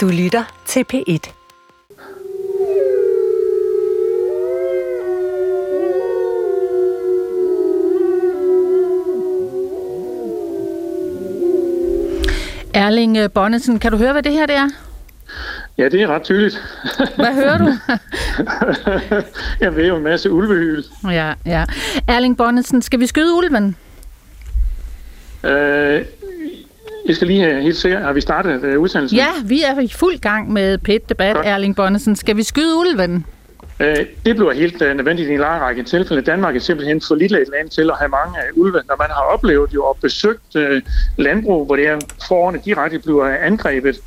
Du lytter til P1. Erling Bonnesen, kan du høre, hvad det her det er? Ja, det er ret tydeligt. Hvad hører du? Jeg ved jo en masse ulvehyl. Ja, ja. Erling Bonnesen, skal vi skyde ulven? Øh, jeg skal lige helt sikkert, har vi startet uh, udsendelsen? Ja, vi er i fuld gang med pet debat Godt. Erling Bonnesen. Skal vi skyde ulven? Øh, det bliver helt nødvendigt i en lang række tilfælde. Danmark er simpelthen for lille et land til at have mange ulve. Når man har oplevet jo og besøgt landbrug, hvor det er forerne direkte bliver angrebet,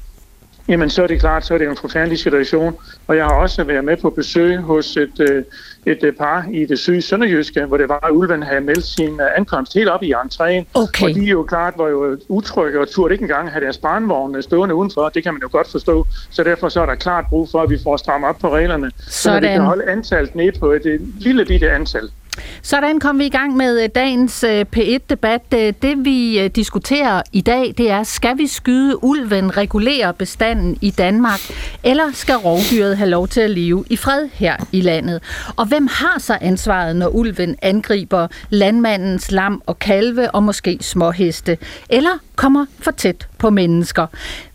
jamen så er det klart, så er det en forfærdelig situation. Og jeg har også været med på besøg hos et, øh, et øh, par i det syge Sønderjyske, hvor det var, at ulven havde meldt sin øh, ankomst helt op i entréen. Okay. Og de jo klart var jo utrygge og turde ikke engang have deres barnvogn øh, stående udenfor. Det kan man jo godt forstå. Så derfor så er der klart brug for, at vi får strammet op på reglerne, så vi kan holde antallet ned på et, et lille bitte antal. Sådan kom vi i gang med øh, dagens øh, P1-debat. Øh, det vi diskuterer i dag, det er, skal vi skyde ulven, regulere bestanden i Danmark, eller skal rovdyret have lov til at leve i fred her i landet? Og hvem har så ansvaret, når ulven angriber landmandens lam og kalve og måske småheste, eller kommer for tæt på mennesker?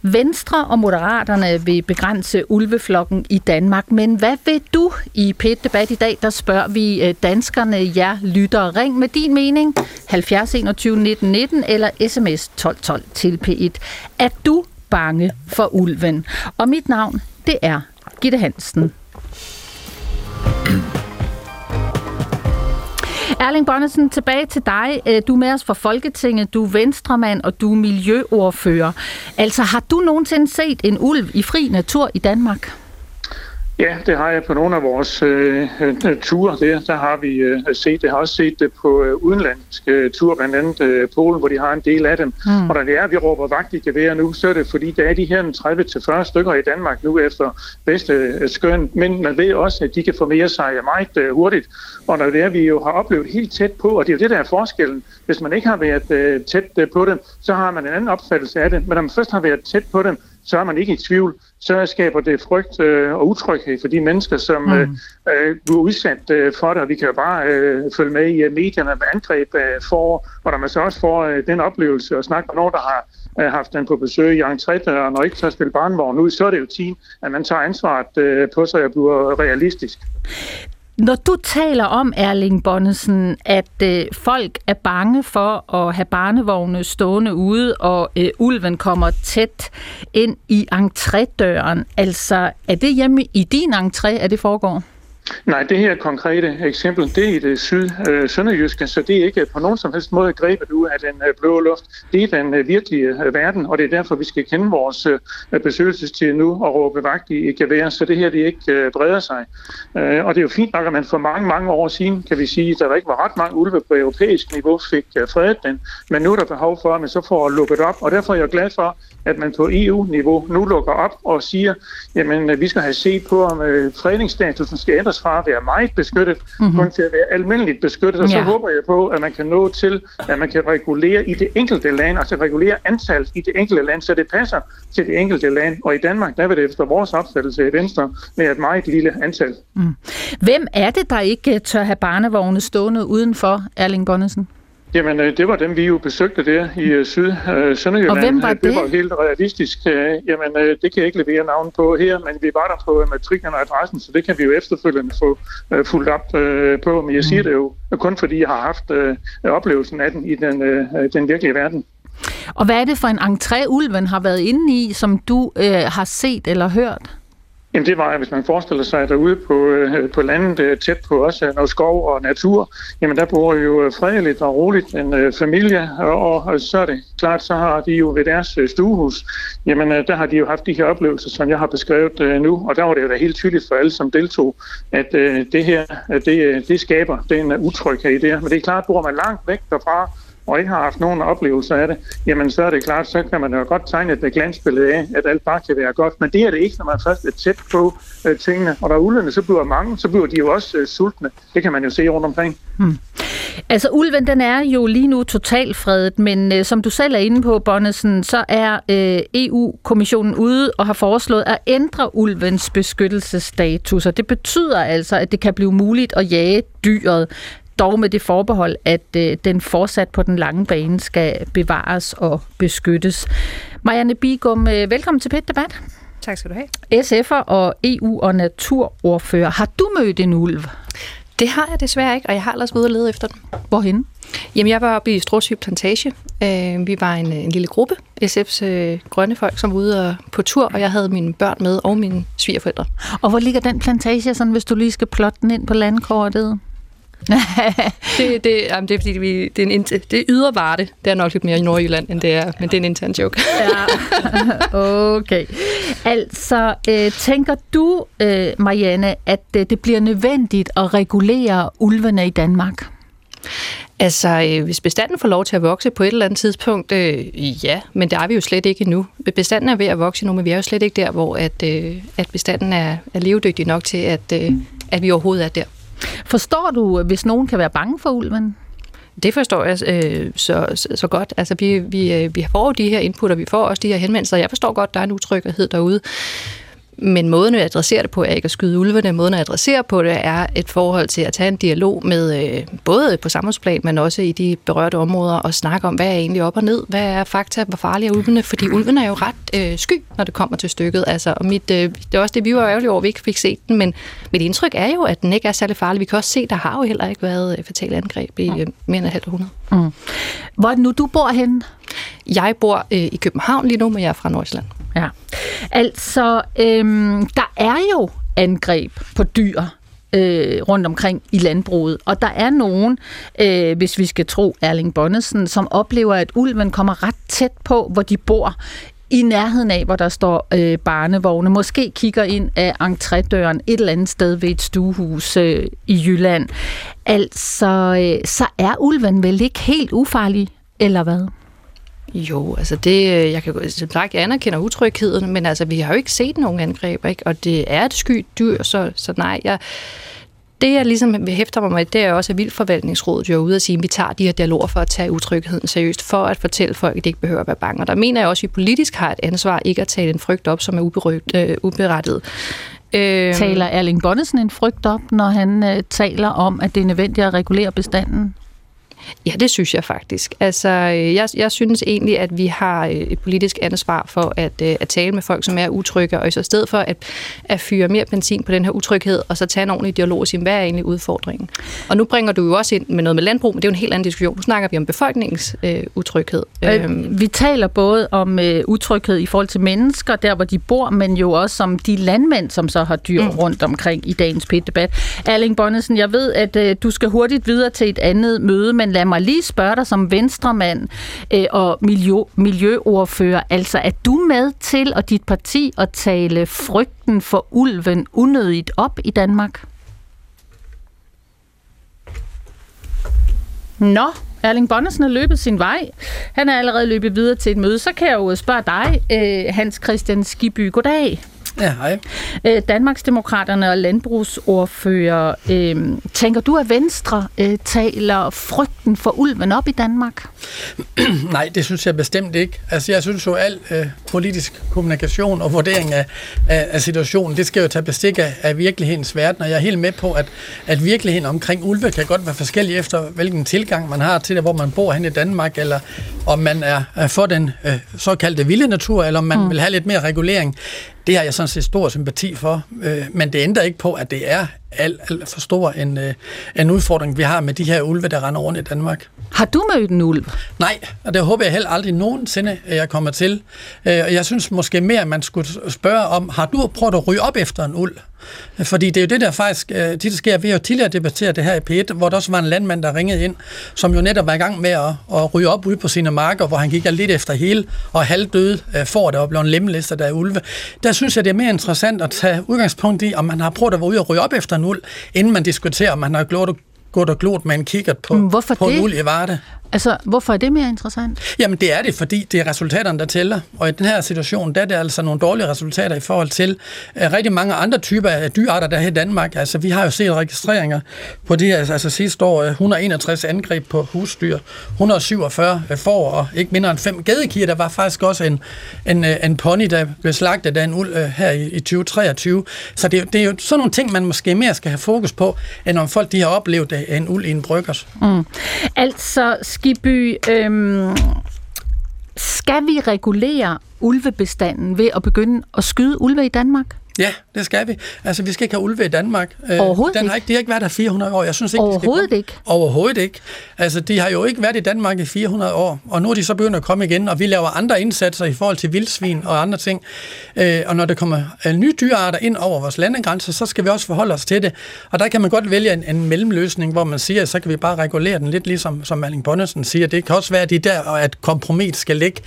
Venstre og Moderaterne vil begrænse ulveflokken i Danmark, men hvad vil du i pet debat i dag? Der spørger vi øh, danskerne, jer lytter. Ring med din mening 70 21 19 19 eller sms 12 12 til P1. Er du bange for ulven? Og mit navn, det er Gitte Hansen. Erling Bonnesen, tilbage til dig. Øh, du er med os fra Folketinget, du er venstremand og du er miljøordfører. Altså, har du nogensinde set en ulv i fri natur i Danmark? Ja, det har jeg på nogle af vores øh, ture der. Der har vi øh, set det. Jeg har også set det på øh, udenlandske øh, ture, blandt andet øh, Polen, hvor de har en del af dem. Mm. Og når det er, at vi råber vagt i gevær nu, så er det fordi, der er de her 30-40 stykker i Danmark nu efter bedste øh, skøn. Men man ved også, at de kan formere sig meget øh, hurtigt. Og når det er, vi jo har oplevet helt tæt på, og det er jo det, der er forskellen. Hvis man ikke har været øh, tæt øh, på dem, så har man en anden opfattelse af det. Men når man først har været tæt på dem, så er man ikke i tvivl. Så skaber det frygt øh, og utryghed for de mennesker, som mm. øh, øh, bliver udsat øh, for det. Og vi kan jo bare øh, følge med i øh, medierne med angreb øh, for, og når man så også får øh, den oplevelse og snakke med nogen, der har øh, haft den på besøg i entrédøren og ikke tør spille barnvogn ud, så er det jo tid, at man tager ansvaret øh, på sig og bliver realistisk. Når du taler om, Erling Bonnesen, at øh, folk er bange for at have barnevogne stående ude, og øh, ulven kommer tæt ind i entrédøren, altså er det hjemme i din entré, at det foregår? Nej, det her konkrete eksempel, det er i det syd øh, sønderjyske, så det er ikke på nogen som helst måde grebet ud af den øh, blå luft. Det er den øh, virkelige øh, verden, og det er derfor, vi skal kende vores øh, besøgelsestid nu og råbe vagt i, i gevær, så det her det ikke øh, breder sig. Øh, og det er jo fint nok, at man for mange, mange år siden, kan vi sige, der ikke var ret mange ulve på europæisk niveau, fik øh, fredet den, men nu er der behov for, at man så får lukket op, og derfor er jeg glad for, at man på EU-niveau nu lukker op og siger, jamen øh, vi skal have set på, om øh, fredningsstatusen skal ændres fra at være meget beskyttet, mm-hmm. kun til at være almindeligt beskyttet. Og så Ja. håber jeg på, at man kan nå til, at man kan regulere i det enkelte land, altså regulere antallet i det enkelte land, så det passer til det enkelte land. Og i Danmark, der vil det efter vores opfattelse i Venstre være et meget lille antal. Hvem er det, der ikke øh, tør have barnevogne stående udenfor, Erling Bonnesen? Jamen, øh, det var dem, vi jo besøgte der i øh, Syd øh, Sønderjylland. Og hvem var Det det? var helt realistisk. Jamen, det kan jeg ikke levere navn på her, men vi var der på matriklen og adressen, så det kan vi jo efterfølgende få fuldt op på. Men jeg siger det jo kun fordi, jeg har haft oplevelsen af den i den, den virkelige verden. Og hvad er det for en entré, ulven har været inde i, som du øh, har set eller hørt? Jamen det var, hvis man forestiller sig derude på, øh, på landet øh, tæt på også øh, noget skov og natur, jamen der bor jo øh, fredeligt og roligt en øh, familie, og, og så er det klart, så har de jo ved deres øh, stuehus, jamen der har de jo haft de her oplevelser, som jeg har beskrevet nu, og der var det jo da helt tydeligt for alle, som deltog, at det her, det, det skaber den utryghed i det her. Men det er klart, bor man langt væk derfra, og ikke har haft nogen oplevelser af det, jamen så er det klart, så kan man jo godt tegne et glansbillede af, at alt bare kan være godt. Men det er det ikke, når man først er tæt på øh, tingene. Og der er ulvene, så bliver mange, så bliver de jo også øh, sultne. Det kan man jo se rundt omkring. Hmm. Altså ulven, den er jo lige nu totalt fredet, men øh, som du selv er inde på, Bonnesen, så er øh, EU-kommissionen ude og har foreslået at ændre ulvens beskyttelsesstatus, og det betyder altså, at det kan blive muligt at jage dyret dog med det forbehold, at øh, den fortsat på den lange bane skal bevares og beskyttes. Marianne Bigum, øh, velkommen til Pet Debat. Tak skal du have. SF'er og EU- og naturordfører. Har du mødt en ulv? Det har jeg desværre ikke, og jeg har ellers været lede efter den. Hvorhen? Jamen, jeg var oppe i Stråsyg Plantage. Øh, vi var en, en lille gruppe, SF's øh, grønne folk, som var ude og, på tur, og jeg havde mine børn med og mine svigerforældre. Og hvor ligger den plantage, sådan, hvis du lige skal plotte den ind på landkortet? Det, det, jamen, det er fordi, vi, det er, en, det er ydervarte. Det er nok lidt mere i Nordjylland, end det er, men det er en intern joke. ja, okay. Altså, øh, tænker du, øh, Marianne, at øh, det bliver nødvendigt at regulere ulvene i Danmark? Altså, øh, hvis bestanden får lov til at vokse på et eller andet tidspunkt, øh, ja, men der er vi jo slet ikke endnu. Bestanden er ved at vokse nu, men vi er jo slet ikke der, hvor at, øh, at bestanden er, er levedygtig nok til, at, øh, at vi overhovedet er der. Forstår du, øh, hvis nogen kan være bange for ulven? Det forstår jeg øh, så, så, så godt. Altså, vi, vi, øh, vi får de her input, og vi får også de her henvendelser. Jeg forstår godt, der er en utryghed derude. Men måden at adressere det på er ikke at skyde ulvene. Måden at adressere på det er et forhold til at tage en dialog med øh, både på samfundsplan, men også i de berørte områder og snakke om, hvad er egentlig op og ned? Hvad er fakta? Hvor farlige er ulvene? Fordi ulven er jo ret øh, sky, når det kommer til stykket. Altså, og mit, øh, det er også det, vi var ærgerlige over, at vi ikke fik set den, men mit indtryk er jo, at den ikke er særlig farlig. Vi kan også se, at der har jo heller ikke været fatale angreb i øh, mere end et halvt århundrede. Mm. Hvor er det nu, du bor henne? Jeg bor øh, i København lige nu, men jeg er fra Nordsjælland. Ja. Altså, øhm, der er jo angreb på dyr øh, rundt omkring i landbruget. Og der er nogen, øh, hvis vi skal tro Erling Bonnesen, som oplever, at ulven kommer ret tæt på, hvor de bor i nærheden af, hvor der står øh, barnevogne. Måske kigger ind af entrédøren et eller andet sted ved et stuehus øh, i Jylland. Altså, øh, så er ulven vel ikke helt ufarlig, eller hvad? Jo, altså det, øh, jeg kan som sagt, jeg anerkender utrygheden, men altså vi har jo ikke set nogen angreb, ikke? og det er et sky dyr, så, så nej, jeg, det jeg ligesom hæfter mig med, det er også, at Vildforvaltningsrådet jo er ude og sige, at vi tager de her dialoger for at tage utrygheden seriøst, for at fortælle folk, at de ikke behøver at være bange. Og der mener jeg også, at vi politisk har et ansvar ikke at tale en frygt op, som er uberøgt, øh, uberettiget. Øh, taler Erling Bonnesen en frygt op, når han øh, taler om, at det er nødvendigt at regulere bestanden? Ja, det synes jeg faktisk. Altså, øh, jeg, jeg synes egentlig, at vi har øh, et politisk ansvar for at, øh, at tale med folk, som er utrygge, og i så stedet for at, at fyre mere benzin på den her utryghed, og så tage en ordentlig dialog og sige, hvad er egentlig udfordringen? Og nu bringer du jo også ind med noget med landbrug, men det er jo en helt anden diskussion. Nu snakker vi om befolkningens øh, utryghed. Øh, vi taler både om øh, utryghed i forhold til mennesker, der hvor de bor, men jo også om de landmænd, som så har dyr mm. rundt omkring i dagens pæt-debat. Erling Bonnesen, jeg ved, at øh, du skal hurtigt videre til et andet møde, men lad mig lige spørge dig som venstremand øh, og miljø, miljøordfører. Altså, er du med til og dit parti at tale frygten for ulven unødigt op i Danmark? Nå, Erling Bonnesen har løbet sin vej. Han er allerede løbet videre til et møde. Så kan jeg jo spørge dig, øh, Hans Christian Skiby. Goddag. Ja, hej. Øh, Danmarksdemokraterne og landbrugsordfører, øh, tænker du, at Venstre øh, taler frygten for ulven op i Danmark? Nej, det synes jeg bestemt ikke. Altså, jeg synes jo, al øh, politisk kommunikation og vurdering af, af, af situationen, det skal jo tage bestik af, af virkelighedens verden, og jeg er helt med på, at, at virkeligheden omkring ulve kan godt være forskellig efter, hvilken tilgang man har til det, hvor man bor hen i Danmark, eller om man er for den øh, såkaldte vilde natur, eller om man mm. vil have lidt mere regulering. Det har jeg sådan set stor sympati for, øh, men det ændrer ikke på, at det er alt, alt for stor en, øh, en udfordring, vi har med de her ulve, der render rundt i Danmark. Har du mødt en ulv? Nej, og det håber jeg heller aldrig nogensinde, at jeg kommer til. Øh, og jeg synes måske mere, at man skulle spørge om, har du prøvet at ryge op efter en ulv? Fordi det er jo det, der faktisk øh, tit sker. Vi har jo tidligere debatteret det her i P1, hvor der også var en landmand, der ringede ind, som jo netop var i gang med at, at ryge op ude på sine marker, hvor han gik lidt efter hele og halvdøde øh, får der og blev en lemlæster der er ulve. Der synes jeg, det er mere interessant at tage udgangspunkt i, om man har prøvet at være ude og ryge op efter en ulv, inden man diskuterer, om man har gjort, gået og glot med en kikkert på, Hvorfor på det? en ulv i Varde. Altså, hvorfor er det mere interessant? Jamen, det er det, fordi det er resultaterne, der tæller. Og i den her situation, der er det altså nogle dårlige resultater i forhold til uh, rigtig mange andre typer af dyrearter, der er her i Danmark. Altså, vi har jo set registreringer på det her, altså sidste år, 161 angreb på husdyr, 147 får, og ikke mindre end fem gadekier. Der var faktisk også en, en, en pony, der blev slagtet af en uld uh, her i, i 2023. Så det, det er jo sådan nogle ting, man måske mere skal have fokus på, end om folk de har oplevet en uld i en bryggers. Mm. Altså, Skiby, øhm, skal vi regulere ulvebestanden ved at begynde at skyde ulve i Danmark? Ja, det skal vi. Altså, vi skal ikke have ulve i Danmark. Øh, Overhovedet Den har ikke, de har ikke været der 400 år. Jeg synes ikke, Overhovedet de ikke? Overhovedet ikke. Altså, de har jo ikke været i Danmark i 400 år, og nu er de så begyndt at komme igen, og vi laver andre indsatser i forhold til vildsvin og andre ting. Øh, og når der kommer øh, nye dyrearter ind over vores landegrænser, så skal vi også forholde os til det. Og der kan man godt vælge en, en mellemløsning, hvor man siger, at så kan vi bare regulere den lidt ligesom som Malling Bonnesen siger. Det kan også være, at de der, at kompromis skal ligge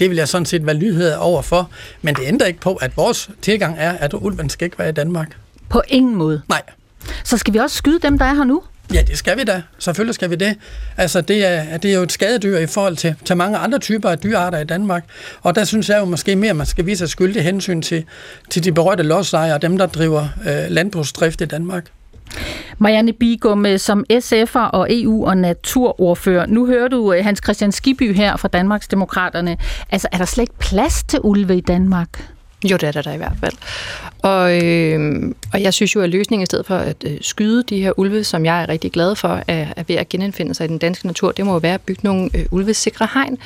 det vil jeg sådan set være lydhed over for, men det ændrer ikke på, at vores tilgang er, at ulven skal ikke være i Danmark. På ingen måde? Nej. Så skal vi også skyde dem, der er her nu? Ja, det skal vi da. Selvfølgelig skal vi det. Altså, det er, det er jo et skadedyr i forhold til, til mange andre typer af dyrearter i Danmark. Og der synes jeg jo måske mere, at man skal vise skyldig hensyn til, til de berørte lodsejere og dem, der driver øh, landbrugsdrift i Danmark. Marianne Bigum øh, som SF'er og EU- og naturordfører. Nu hører du øh, Hans Christian Skiby her fra Danmarks Demokraterne. Altså, er der slet ikke plads til ulve i Danmark? Jo, det er der, der i hvert fald. Og, øh, og jeg synes jo, at løsningen i stedet for at øh, skyde de her ulve, som jeg er rigtig glad for, er, er ved at genindfinde sig i den danske natur, det må jo være at bygge nogle øh, ulvesikre hegn.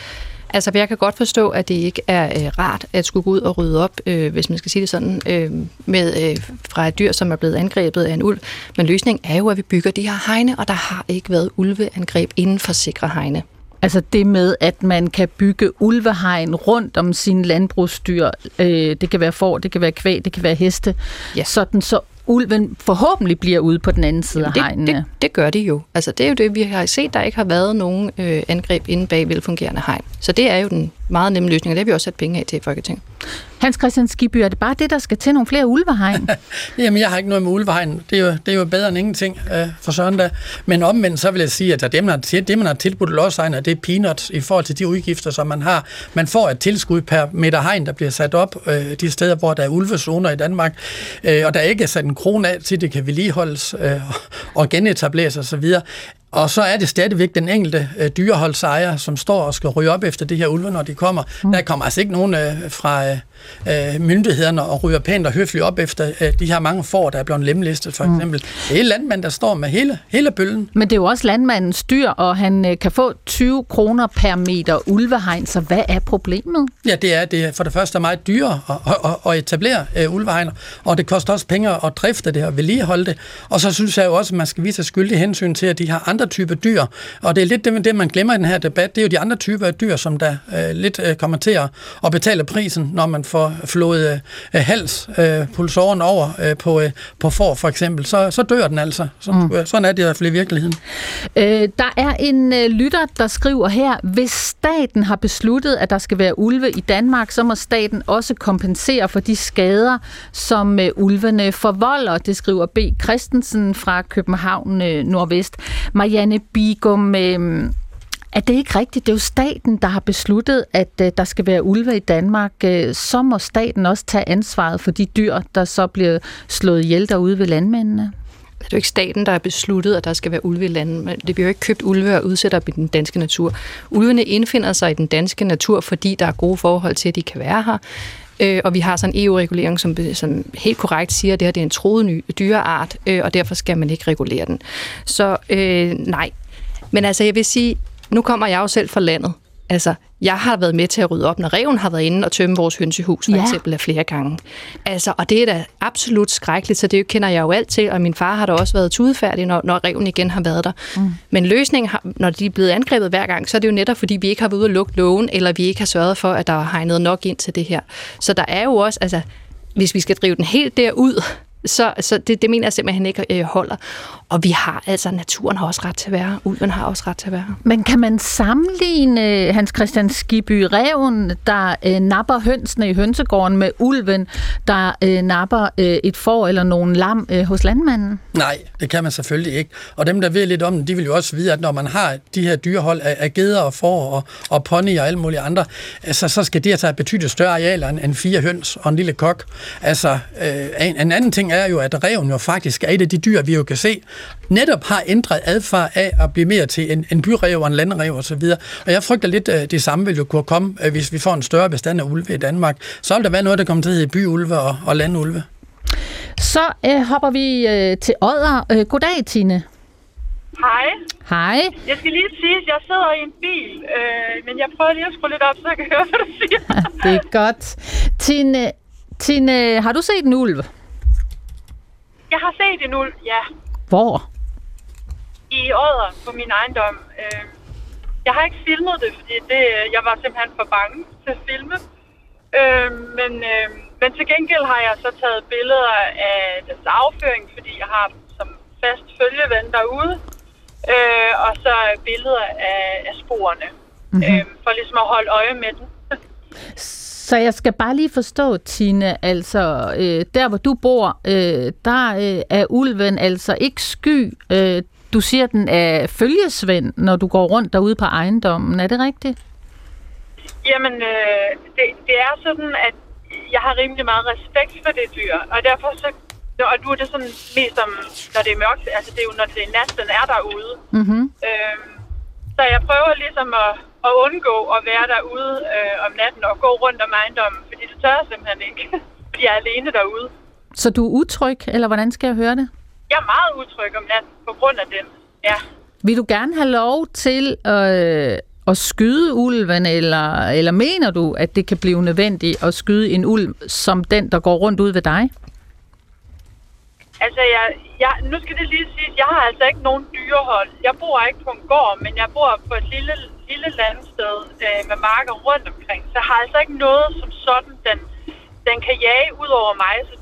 Altså, jeg kan godt forstå, at det ikke er øh, rart at skulle gå ud og rydde op, øh, hvis man skal sige det sådan, øh, med, øh, fra et dyr, som er blevet angrebet af en ulv. Men løsningen er jo, at vi bygger de her hegne, og der har ikke været ulveangreb inden for sikre hegne. Altså det med, at man kan bygge ulvehegn rundt om sine landbrugsdyr. Øh, det kan være får, det kan være kvæg, det kan være heste. Ja. Sådan så ulven forhåbentlig bliver ude på den anden side af hegnene. Det, det gør de jo. Altså, det er jo det, vi har set, der ikke har været nogen øh, angreb inde bag velfungerende hegn. Så det er jo den meget nemme løsning, og det har vi også sat penge af til i Folketinget. Hans Christian Skiby, er det bare det, der skal til nogle flere ulvehegn? Jamen, jeg har ikke noget med ulvehegn. Det er jo, det er jo bedre end ingenting øh, for søndag. Men omvendt, så vil jeg sige, at det, man har, det, man har tilbudt lodsejerne, det er peanuts i forhold til de udgifter, som man har. Man får et tilskud per meter hegn, der bliver sat op øh, de steder, hvor der er ulvezoner i Danmark, øh, og der er ikke sat en krone af til, det kan vedligeholdes øh, og genetableres osv. Og så er det stadigvæk den enkelte øh, dyreholdsejer, som står og skal ryge op efter det her ulve, når de kommer. Mm. Der kommer altså ikke nogen øh, fra øh, øh, myndighederne og ryger pænt og høfligt op efter øh, de her mange får, der er blevet lemlistet, for mm. eksempel. Mm. Det er landmand, der står med hele, hele bølgen. Men det er jo også landmandens dyr, og han øh, kan få 20 kroner per meter ulvehegn, så hvad er problemet? Ja, det er, det er for det første meget dyrere at, at, at etablere øh, ulvehegn, og det koster også penge at drifte det og vedligeholde det. Og så synes jeg jo også, at man skal vise skyldig hensyn til, at de har andre typer dyr, og det er lidt det, det man glemmer i den her debat, det er jo de andre typer af dyr, som der øh, lidt øh, kommer til at, at betale prisen, når man får flået øh, hals, øh, over øh, på, øh, på for for eksempel, så, så dør den altså. Så, mm. Øh, sådan er det i hvert fald i virkeligheden. Øh, der er en øh, lytter, der skriver her, hvis staten har besluttet, at der skal være ulve i Danmark, så må staten også kompensere for de skader, som øh, ulvene forvolder. Det skriver B. Christensen fra København øh, Nordvest. Marianne Bigum, øh, er det ikke rigtigt? Det er jo staten, der har besluttet, at øh, der skal være ulve i Danmark. Øh, så må staten også tage ansvaret for de dyr, der så bliver slået ihjel derude ved landmændene. Det er jo ikke staten, der har besluttet, at der skal være ulve i landet. Det bliver jo ikke købt ulve og udsætter i den danske natur. Ulvene indfinder sig i den danske natur, fordi der er gode forhold til, at de kan være her. Øh, og vi har sådan en EU-regulering, som, som helt korrekt siger, at det her det er en troet ny dyreart, øh, og derfor skal man ikke regulere den. Så øh, nej. Men altså, jeg vil sige, nu kommer jeg jo selv fra landet. Altså, jeg har været med til at rydde op, når reven har været inde og tømme vores hønsehus, for ja. eksempel, af flere gange. Altså, og det er da absolut skrækkeligt, så det kender jeg jo alt til, og min far har da også været tudefærdig, når, når reven igen har været der. Mm. Men løsningen, har, når de er blevet angrebet hver gang, så er det jo netop, fordi vi ikke har været ude at lukke lågen, eller vi ikke har sørget for, at der er hegnet nok ind til det her. Så der er jo også, altså, hvis vi skal drive den helt derud, så, så det, det mener jeg simpelthen ikke øh, holder. Og vi har, altså naturen har også ret til at være, ulven har også ret til at være. Men kan man sammenligne Hans Christian Skiby reven, der øh, napper hønsene i hønsegården med ulven, der øh, napper øh, et får eller nogle lam øh, hos landmanden? Nej, det kan man selvfølgelig ikke. Og dem, der ved lidt om det, de vil jo også vide, at når man har de her dyrehold af, af geder og får og, og pony og alle mulige andre, altså, så skal det altså have betydeligt større arealer end, end fire høns og en lille kok. Altså, øh, en, en anden ting er jo, at reven jo faktisk er et af de dyr, vi jo kan se, netop har ændret adfærd af at blive mere til en, en byrev og en landrev osv. Og, og jeg frygter lidt, at det samme vil jo kunne komme, øh, hvis vi får en større bestand af ulve i Danmark. Så vil der være noget, der kommer til at hedde byulve og, og landulve. Så øh, hopper vi øh, til Odder. Øh, goddag, Tine. Hej. Hej. Jeg skal lige sige, at jeg sidder i en bil, øh, men jeg prøver lige at skrue lidt op, så jeg kan høre, hvad du siger. det er godt. Tine, Tine, har du set en ulv? Jeg har set en ulv, ja. Hvor? I Odder på min ejendom. Øh, jeg har ikke filmet det, fordi det, jeg var simpelthen for bange til at filme. Øh, men, øh, men til gengæld har jeg så taget billeder af dens afføring, fordi jeg har som fast følgeven derude. Øh, og så billeder af, af sporene, mm-hmm. øh, for ligesom at holde øje med den. Så jeg skal bare lige forstå, Tine, altså øh, der hvor du bor, øh, der øh, er ulven altså ikke sky. Øh, du siger, den er følgesvend, når du går rundt derude på ejendommen. Er det rigtigt? Jamen, øh, det, det er sådan, at jeg har rimelig meget respekt for det dyr, og derfor så og nu er det sådan mest om, når det er mørkt, altså det er jo, når det er nat, den er derude. Mm-hmm. Øhm, så jeg prøver ligesom at, at undgå at være derude øh, om natten og gå rundt om ejendommen, fordi det tør jeg simpelthen ikke. jeg er alene derude. Så du er utryg, eller hvordan skal jeg høre det? Jeg er meget utryg om natten på grund af den, ja. Vil du gerne have lov til øh, at skyde ulven, eller, eller mener du, at det kan blive nødvendigt at skyde en ulv som den, der går rundt ud ved dig? Altså, jeg, jeg, nu skal det lige sige, jeg har altså ikke nogen dyrehold. Jeg bor ikke på en gård, men jeg bor på et lille, lille landsted øh, med marker rundt omkring. Så jeg har altså ikke noget som sådan, den, den kan jage ud over mig. Så,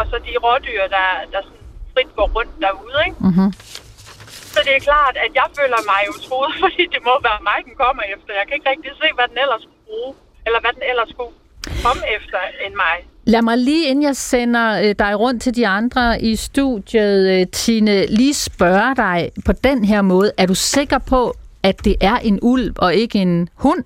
og så de rådyr, der, der sådan frit går rundt derude, ikke? Mm-hmm. Så det er klart, at jeg føler mig jo troet, fordi det må være mig, den kommer efter. Jeg kan ikke rigtig se, hvad den ellers skulle bruge, eller hvad den ellers skulle komme efter end mig. Lad mig lige, inden jeg sender øh, dig rundt til de andre i studiet, øh, Tine, lige spørge dig på den her måde. Er du sikker på, at det er en ulv og ikke en hund?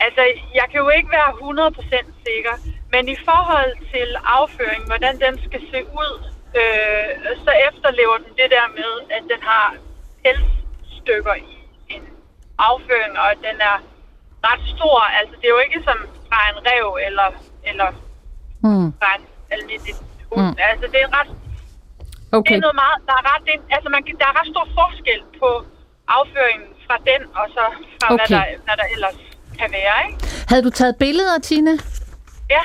Altså, jeg kan jo ikke være 100% sikker, men i forhold til afføring, hvordan den skal se ud, øh, så efterlever den det der med, at den har pelsstykker i en afføring, og at den er ret stor. Altså, det er jo ikke som fra en rev eller, eller hmm. fra en almindelig hund. Mm. Altså, det er ret... Okay. Det er noget meget... Der er, ret, det, altså, man, der er ret stor forskel på afføringen fra den, og så fra okay. hvad, der, hvad der ellers kan være, ikke? Havde du taget billeder, Tine? Ja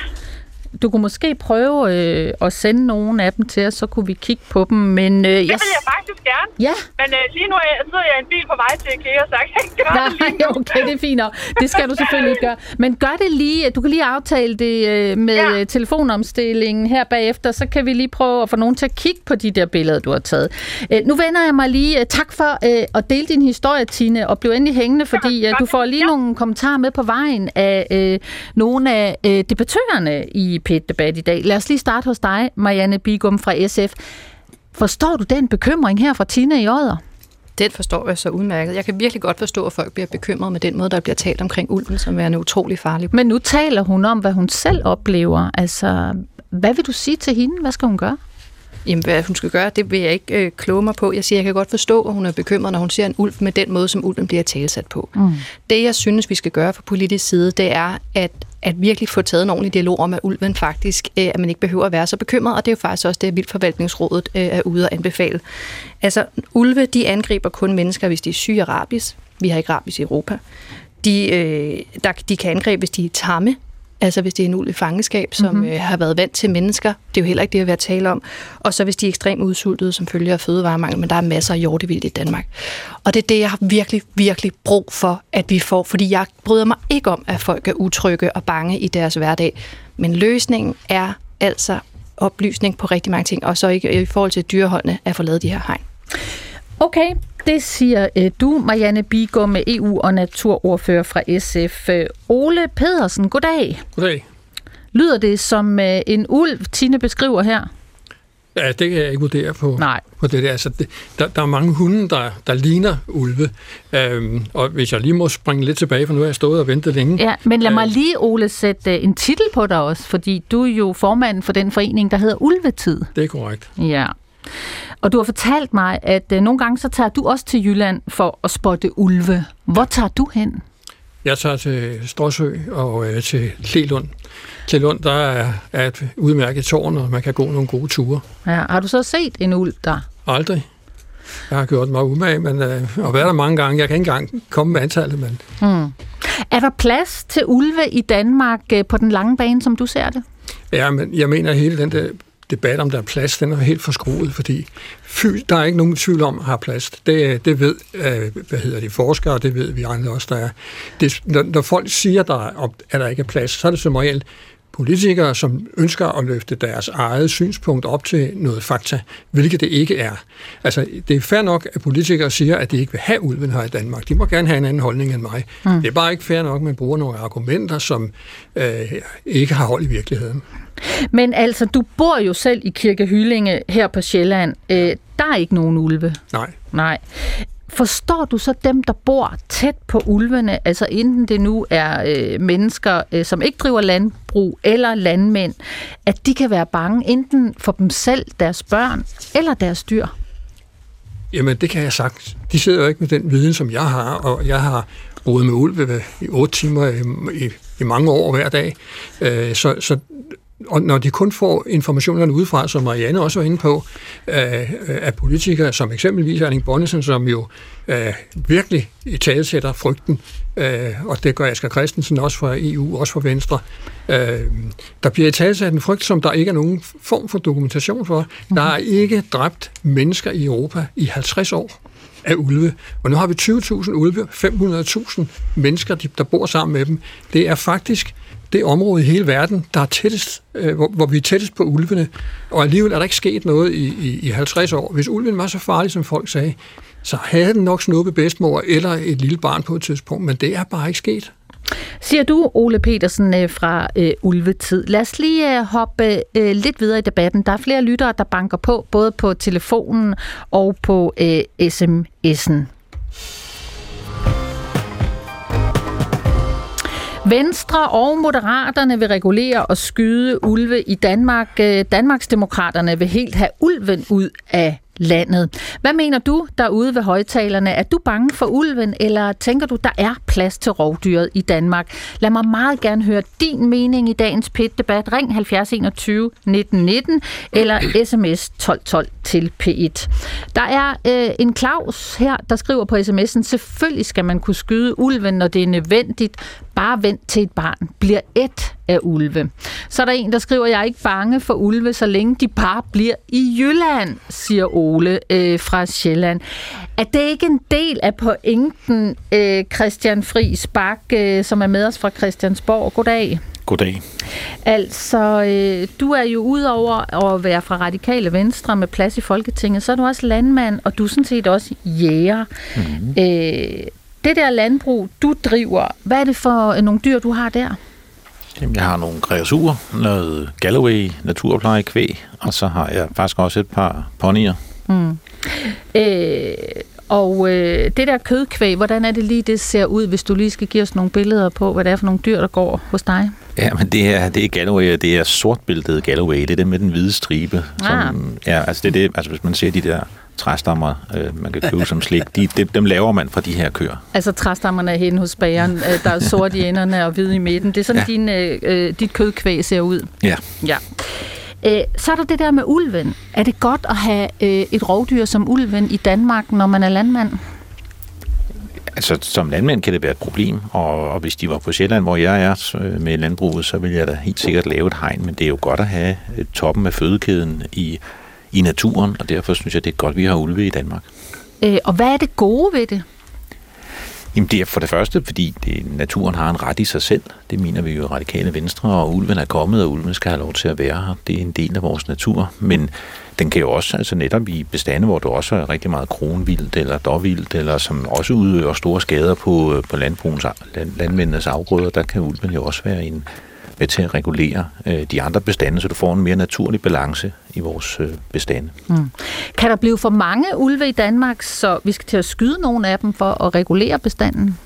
du kunne måske prøve øh, at sende nogle af dem til os, så kunne vi kigge på dem. Men, øh, det jeg... vil jeg faktisk gerne. Ja. Men øh, lige nu jeg, sidder jeg i en bil på vej til IKEA, så jeg kan ikke gøre Nej, det lige nu. okay, det er fint. Det skal du selvfølgelig gøre. Men gør det lige. Du kan lige aftale det øh, med ja. Øh, telefonomstillingen her bagefter, så kan vi lige prøve at få nogen til at kigge på de der billeder, du har taget. Øh, nu vender jeg mig lige. Øh, tak for øh, at dele din historie, Tine, og bliv endelig hængende, fordi øh, du får lige ja. nogle kommentarer med på vejen af øh, nogle af øh, debattørerne i p P1-debat i dag. Lad os lige starte hos dig, Marianne Bigum fra SF. Forstår du den bekymring her fra Tina i Odder? Den forstår jeg så udmærket. Jeg kan virkelig godt forstå, at folk bliver bekymrede med den måde, der bliver talt omkring ulven, som er en utrolig farlig. Men nu taler hun om, hvad hun selv oplever. Altså, hvad vil du sige til hende? Hvad skal hun gøre? Jamen, hvad hun skal gøre, det vil jeg ikke øh, kloge mig på. Jeg siger, jeg kan godt forstå, at hun er bekymret, når hun ser en ulv med den måde, som ulven bliver talsat på. Mm. Det, jeg synes, vi skal gøre fra politisk side, det er, at at virkelig få taget en ordentlig dialog om, at ulven faktisk, øh, at man ikke behøver at være så bekymret, og det er jo faktisk også det, at Vildforvaltningsrådet øh, er ude og anbefale. Altså, ulve, de angriber kun mennesker, hvis de er syge af rabies. Vi har ikke rabies i Europa. De, øh, der, de kan angribe, hvis de er tamme, Altså hvis det er en ulv i fangeskab, som mm-hmm. øh, har været vant til mennesker. Det er jo heller ikke det, vil tale om. Og så hvis de er ekstremt udsultede, som følger af fødevaremangel, men der er masser af hjortevildt i Danmark. Og det er det, jeg har virkelig, virkelig brug for, at vi får. Fordi jeg bryder mig ikke om, at folk er utrygge og bange i deres hverdag. Men løsningen er altså oplysning på rigtig mange ting, og så ikke i forhold til dyreholdene at få lavet de her hegn. Okay, det siger øh, du, Marianne Bigum, med EU- og naturordfører fra SF. Øh, Ole Pedersen, goddag. Goddag. Lyder det som øh, en ulv, Tine beskriver her? Ja, det kan jeg ikke vurdere på, Nej. på det der. Altså, det, der. Der er mange hunde, der, der ligner ulve. Øhm, og hvis jeg lige må springe lidt tilbage, for nu har jeg stået og ventet længe. Ja, men lad mig Øh. lige, Ole, sætte en titel på dig også, fordi du er jo formanden for den forening, der hedder Ulvetid. Det er korrekt. Ja. Og du har fortalt mig, at øh, nogle gange så tager du også til Jylland for at spotte ulve. Hvor tager du hen? Jeg tager til Stråsø og øh, til Klelund. Klelund, der er, er et udmærket tårn, og man kan gå nogle gode ture. Ja, har du så set en ulv der? Aldrig. Jeg har gjort mig umage, men øh, og været der mange gange. Jeg kan ikke engang komme med antallet, men Hmm. Er der plads til ulve i Danmark øh, på den lange bane, som du ser det? Ja, men jeg mener, at hele den der debat om, der er plads, den er helt forskruet, fordi fy, der er ikke nogen tvivl om, at har plads. Det, det ved, øh, hvad hedder de, forskere, det ved vi andre også, der er. Det, når, når folk siger, der er, at der ikke er plads, så er det som regel politikere, som ønsker at løfte deres eget synspunkt op til noget fakta, hvilket det ikke er. Altså, det er fair nok, at politikere siger, at de ikke vil have ulven her i Danmark. De må gerne have en anden holdning end mig. Mm. Det er bare ikke fair nok, at man bruger nogle argumenter, som øh, ikke har hold i virkeligheden. Men altså, du bor jo selv i Kirke Hyllinge her på Sjælland. Øh, der er ikke nogen ulve. Nej. Nej. Forstår du så dem, der bor tæt på ulvene, altså enten det nu er øh, mennesker, øh, som ikke driver landbrug, eller landmænd, at de kan være bange enten for dem selv, deres børn eller deres dyr? Jamen, det kan jeg sagt. De sidder jo ikke med den viden, som jeg har, og jeg har boet med ulve i otte timer i, i, i mange år hver dag. Øh, så, så og når de kun får informationerne udefra, som Marianne også var inde på, øh, af politikere, som eksempelvis Erling Bonnesen, som jo øh, virkelig i talesætter frygten, øh, og det gør Asger Christensen også fra EU, også fra Venstre. Øh, der bliver i talesat en frygt, som der ikke er nogen form for dokumentation for. Der er ikke dræbt mennesker i Europa i 50 år af ulve. Og nu har vi 20.000 ulve, 500.000 mennesker, der bor sammen med dem. Det er faktisk det område i hele verden, der er tættest, øh, hvor, hvor vi er tættest på ulvene. Og alligevel er der ikke sket noget i, i, i 50 år. Hvis ulven var så farlig, som folk sagde, så havde den nok snuppet bedstmor eller et lille barn på et tidspunkt, men det er bare ikke sket. Siger du, Ole Petersen øh, fra øh, Ulvetid. Lad os lige øh, hoppe øh, lidt videre i debatten. Der er flere lyttere, der banker på, både på telefonen og på øh, sms'en. Venstre og Moderaterne vil regulere og skyde ulve i Danmark. Øh, Danmarksdemokraterne vil helt have ulven ud af landet. Hvad mener du derude ved højtalerne? Er du bange for ulven, eller tænker du, der er plads til rovdyret i Danmark? Lad mig meget gerne høre din mening i dagens PET-debat. Ring 70 21 19 19 eller sms 1212 til P1. Der er øh, en Claus her, der skriver på sms'en, selvfølgelig skal man kunne skyde ulven, når det er nødvendigt. Bare vent til et barn bliver et af ulve. Så er der en, der skriver, jeg er ikke bange for ulve, så længe de bare bliver i Jylland, siger Ole øh, fra Sjælland. Er det ikke en del af pointen, øh, Christian Friis Bak, øh, som er med os fra Christiansborg? Goddag. Goddag. Altså, øh, du er jo udover at være fra Radikale Venstre med plads i Folketinget, så er du også landmand, og du er sådan set også jæger. Mm-hmm. Øh, det der landbrug, du driver, hvad er det for øh, nogle dyr, du har der? Jamen, jeg har nogle kreaturer, noget Galloway naturpleje kvæg, og så har jeg faktisk også et par ponyer. Mm. Øh, og øh, det der kødkvæg, hvordan er det lige, det ser ud, hvis du lige skal give os nogle billeder på, hvad det er for nogle dyr, der går hos dig? Ja, men det er, det er Galloway, det er sortbilledet Galloway. Det er det med den hvide stribe. Ah. Som, ja, altså det er det, altså hvis man ser de der træstammer, øh, man kan købe som slik, de, de, dem laver man fra de her køer. Altså træstammerne er henne hos bageren, øh, der er sort i enderne og hvid i midten. Det er sådan, ja. din, øh, øh, dit kødkvæg ser ud. Ja. Ja. Øh, så er der det der med ulven. Er det godt at have øh, et rovdyr som ulven i Danmark, når man er landmand? Altså, som landmand kan det være et problem, og, og hvis de var på Sjælland, hvor jeg er øh, med landbruget, så vil jeg da helt sikkert lave et hegn, men det er jo godt at have øh, toppen af fødekæden i, i naturen, og derfor synes jeg, det er godt, at vi har ulve i Danmark. Øh, og hvad er det gode ved det? Jamen det er for det første, fordi det, naturen har en ret i sig selv. Det mener vi jo radikale venstre, og ulven er kommet, og ulven skal have lov til at være her. Det er en del af vores natur, men den kan jo også, altså netop i bestande, hvor der også er rigtig meget kronvildt eller dårvildt, eller som også udøver store skader på, øh, på landbrugens, land, landmændenes afgrøder, der kan ulven jo også være en, med til at regulere øh, de andre bestande, så du får en mere naturlig balance i vores øh, bestande. Mm. Kan der blive for mange ulve i Danmark, så vi skal til at skyde nogle af dem for at regulere bestanden?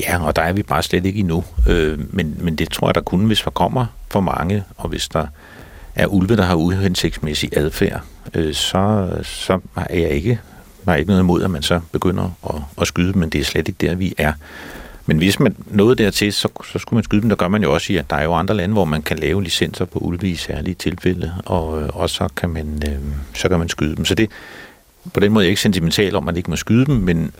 Ja, og der er vi bare slet ikke endnu. Øh, men, men det tror jeg, der kunne, hvis der kommer for mange, og hvis der er ulve, der har uhensigtsmæssig adfærd, øh, så, så er jeg ikke, har jeg ikke noget imod, at man så begynder at, at skyde, men det er slet ikke der, vi er. Men hvis man nåede dertil, så, så skulle man skyde dem. Der gør man jo også i, at der er jo andre lande, hvor man kan lave licenser på ulve i særlige tilfælde, og, øh, og så, kan man, øh, så kan man skyde dem. Så det, på den måde er jeg ikke sentimental om, at man ikke må skyde dem, men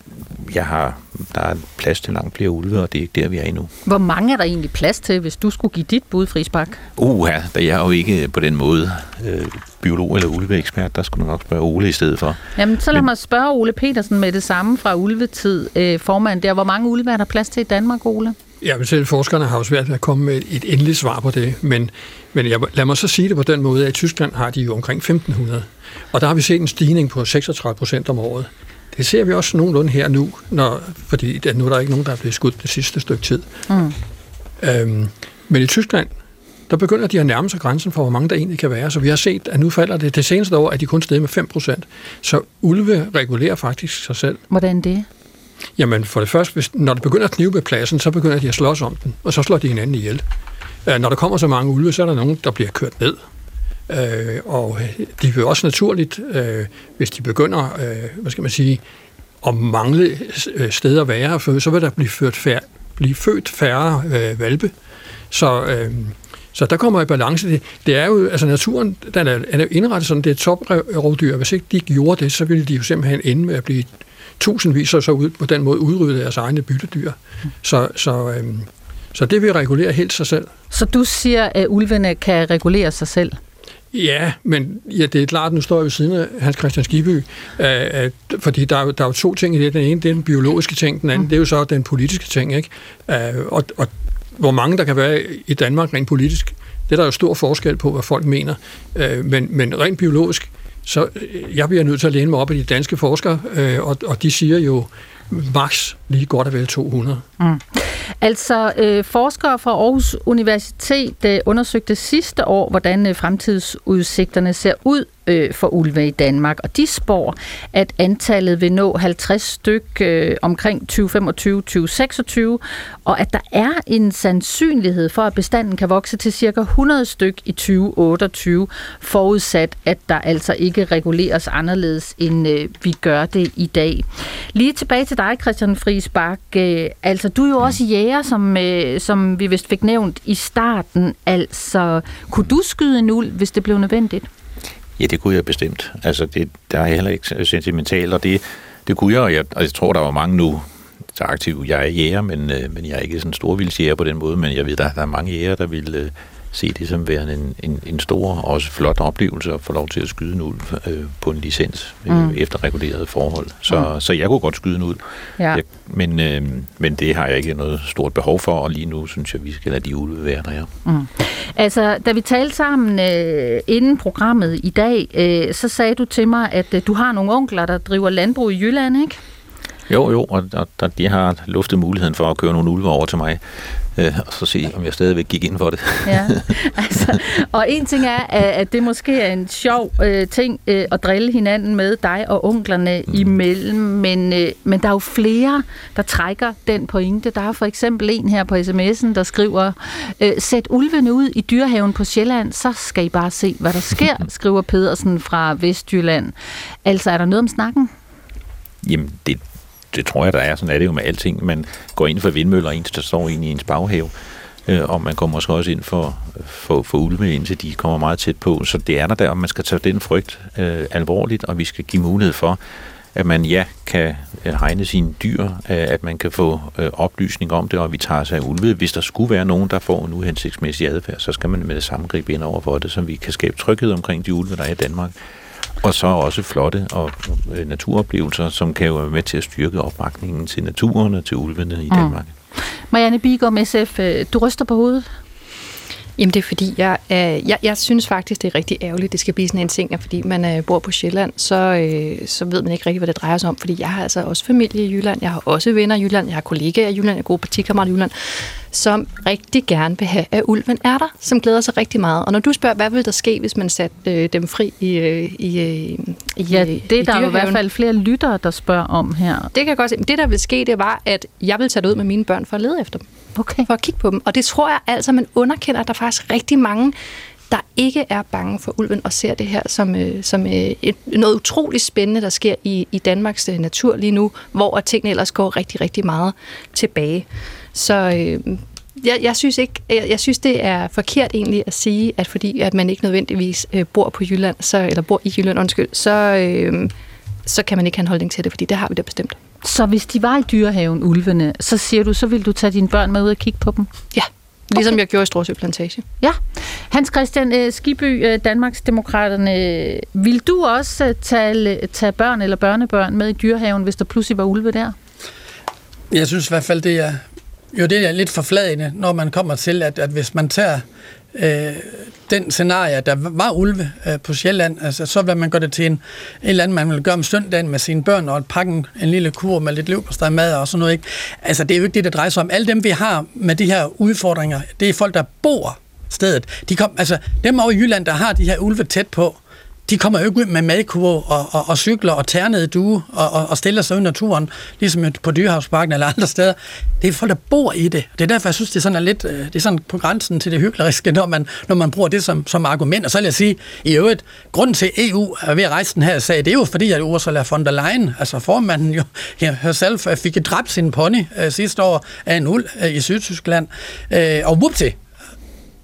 jeg har, der er plads til langt flere ulve, og det er ikke der, vi er endnu. Hvor mange er der egentlig plads til, hvis du skulle give dit bud, Frisbak? Uh, ja, da jeg er jo ikke på den måde øh, biolog eller ulveekspert, der skulle du nok spørge Ole i stedet for. Jamen, så lad Men, mig spørge Ole Petersen med det samme fra Ulvetid, øh, formand der. Hvor mange ulve er der plads til i Danmark, Ole? Ja, men selv forskerne har jo svært ved at komme med et endeligt svar på det, men, men jeg, lad mig så sige det på den måde, at i Tyskland har de jo omkring 1500, og der har vi set en stigning på 36 procent om året. Det ser vi også nogenlunde her nu, når, fordi der, nu er der ikke nogen, der er blevet skudt det sidste stykke tid. Mm. Øhm, men i Tyskland, der begynder de at nærme sig grænsen for, hvor mange der egentlig kan være. Så vi har set, at nu falder det det seneste år, at de kun steget med 5 procent. Så ulve regulerer faktisk sig selv. Hvordan det? Jamen for det første, hvis, når det begynder at knive på pladsen, så begynder de at slås om den, og så slår de hinanden ihjel. Øh, når der kommer så mange ulve, så er der nogen, der bliver kørt ned. Øh, og øh, de vil også naturligt, øh, hvis de begynder, øh, hvad skal man sige, at mangle øh, steder at være, så vil der blive, ført færre, blive født færre øh, valpe. Så, øh, så der kommer i balance. Det, det er jo, altså naturen, den er, er indrettet sådan, det er toprovdyr. Hvis ikke de gjorde det, så ville de jo simpelthen ende med at blive tusindvis så ud, på den måde udrydde deres egne byttedyr. Så, så, øh, så det vil regulere helt sig selv. Så du siger, at ulvene kan regulere sig selv? Ja, men ja, det er klart, nu står jeg ved siden af Hans Christian Skiby, øh, fordi der er, der er jo to ting i det. Den ene, det er den biologiske ting, den anden, mm. det er jo så den politiske ting. Ikke? Øh, og, og hvor mange der kan være i Danmark rent politisk, det er der jo stor forskel på, hvad folk mener. Øh, men, men rent biologisk, så øh, jeg bliver nødt til at læne mig op af de danske forskere, øh, og, og de siger jo, maks lige godt og vel 200. Mm. Altså, øh, forskere fra Aarhus Universitet øh, undersøgte sidste år, hvordan øh, fremtidsudsigterne ser ud øh, for ulve i Danmark, og de spår, at antallet vil nå 50 styk øh, omkring 2025-2026, og at der er en sandsynlighed for, at bestanden kan vokse til cirka 100 styk i 2028, forudsat at der altså ikke reguleres anderledes, end øh, vi gør det i dag. Lige tilbage til dig, Christian Marie Spark, Øh, altså, du er jo også jæger, som, øh, som vi vist fik nævnt i starten. Altså, kunne du skyde en uld, hvis det blev nødvendigt? Ja, det kunne jeg bestemt. Altså, det, der er heller ikke sentimentalt, og det, det kunne jeg, og jeg, og jeg tror, der var mange nu, der aktiv. aktive. Jeg er jæger, men, øh, men jeg er ikke sådan en storvildsjæger på den måde, men jeg ved, der, der er mange jæger, der vil øh, se det som værende en, en, en stor og også flot oplevelse at få lov til at skyde en ulv øh, på en licens øh, mm. efter regulerede forhold. Så, mm. så jeg kunne godt skyde en ulv, ja. jeg, men, øh, men det har jeg ikke noget stort behov for, og lige nu synes jeg, vi skal lade de ulve være der. Mm. Altså, da vi talte sammen øh, inden programmet i dag, øh, så sagde du til mig, at øh, du har nogle onkler, der driver landbrug i Jylland, ikke? Jo, jo, og, og, og de har luftet muligheden for at køre nogle ulve over til mig øh, og så se, om jeg stadigvæk gik ind for det. ja, altså, og en ting er, at det måske er en sjov øh, ting øh, at drille hinanden med, dig og onklerne mm. imellem, men, øh, men der er jo flere, der trækker den pointe. Der er for eksempel en her på sms'en, der skriver, øh, sæt ulvene ud i dyrehaven på Sjælland, så skal I bare se, hvad der sker, skriver Pedersen fra Vestjylland. Altså, er der noget om snakken? Jamen, det, det tror jeg, der er. Sådan er det jo med alting. Man går ind for vindmøller, en, der står ind i ens baghave, øh, og man går måske også ind for, for, for ulve, indtil de kommer meget tæt på. Så det er der der, og man skal tage den frygt øh, alvorligt, og vi skal give mulighed for, at man ja, kan øh, hegne sine dyr, øh, at man kan få øh, oplysning om det, og vi tager sig af ulve. Hvis der skulle være nogen, der får en uhensigtsmæssig adfærd, så skal man med det samme gribe ind over for det, så vi kan skabe tryghed omkring de ulve, der er i Danmark. Og så også flotte og øh, naturoplevelser, som kan jo være med til at styrke opbakningen til naturen og til ulvene i mm. Danmark. Marianne Bigum, SF, øh, du ryster på hovedet? Jamen det er fordi, jeg, øh, jeg, jeg synes faktisk, det er rigtig ærgerligt, det skal blive sådan en ting, at fordi man øh, bor på Sjælland, så, øh, så ved man ikke rigtig, hvad det drejer sig om, fordi jeg har altså også familie i Jylland, jeg har også venner i Jylland, jeg har kollegaer i Jylland, jeg har gode partikammerater i Jylland, som rigtig gerne vil have, at ulven er der, som glæder sig rigtig meget. Og når du spørger, hvad vil der ske, hvis man satte øh, dem fri i, øh, i, øh, i Ja, det er der jo i hvert fald flere lyttere, der spørger om her. Det kan jeg godt se. Men det, der vil ske, det var, at jeg vil tage det ud med mine børn for at lede efter dem. Okay. For at kigge på dem. Og det tror jeg altså, man underkender, at der er faktisk rigtig mange, der ikke er bange for ulven og ser det her som, øh, som øh, et, noget utroligt spændende, der sker i, i Danmarks øh, natur lige nu, hvor tingene ellers går rigtig, rigtig meget tilbage. Så øh, jeg, jeg, synes ikke, jeg, jeg synes, det er forkert egentlig at sige, at fordi at man ikke nødvendigvis øh, bor på Jylland, så, eller bor i Jylland, undskyld, så, øh, så kan man ikke have en holdning til det, fordi det har vi da bestemt. Så hvis de var i dyrehaven, ulvene, så siger du, så vil du tage dine børn med ud og kigge på dem? Ja, ligesom okay. jeg gjorde i Storsø Plantage. Ja. Hans Christian øh, Skiby, øh, Danmarks Demokraterne, vil du også øh, tage, tage børn eller børnebørn med i dyrehaven, hvis der pludselig var ulve der? Jeg synes i hvert fald, det er, jo, det er lidt forfladende, når man kommer til, at, at hvis man tager øh, den scenarie, der var ulve øh, på Sjælland, altså, så vil man gøre det til en, en eller anden, man vil gøre om søndagen med sine børn, og pakke en, en lille kur med lidt leverpostej mad og sådan noget. Ikke? Altså, det er jo ikke det, det drejer sig om. Alle dem, vi har med de her udfordringer, det er folk, der bor stedet. De kom, altså, dem over i Jylland, der har de her ulve tæt på, de kommer jo ikke ud med madkurve og, og, og cykler og ternede due og, og, og stiller sig ud i naturen, ligesom på Dyrehavsparken eller andre steder. Det er folk, der bor i det. Det er derfor, jeg synes, det er sådan lidt, øh, det er sådan på grænsen til det hykleriske, når man, når man bruger det som, som argument. Og så vil jeg sige, i øvrigt, grunden til EU er ved at rejse den her sag, det er jo fordi, at Ursula von der Leyen, altså formanden jo ja, selv fik dræbt sin pony øh, sidste år af en uld øh, i Sydtyskland. Øh, og whoopty,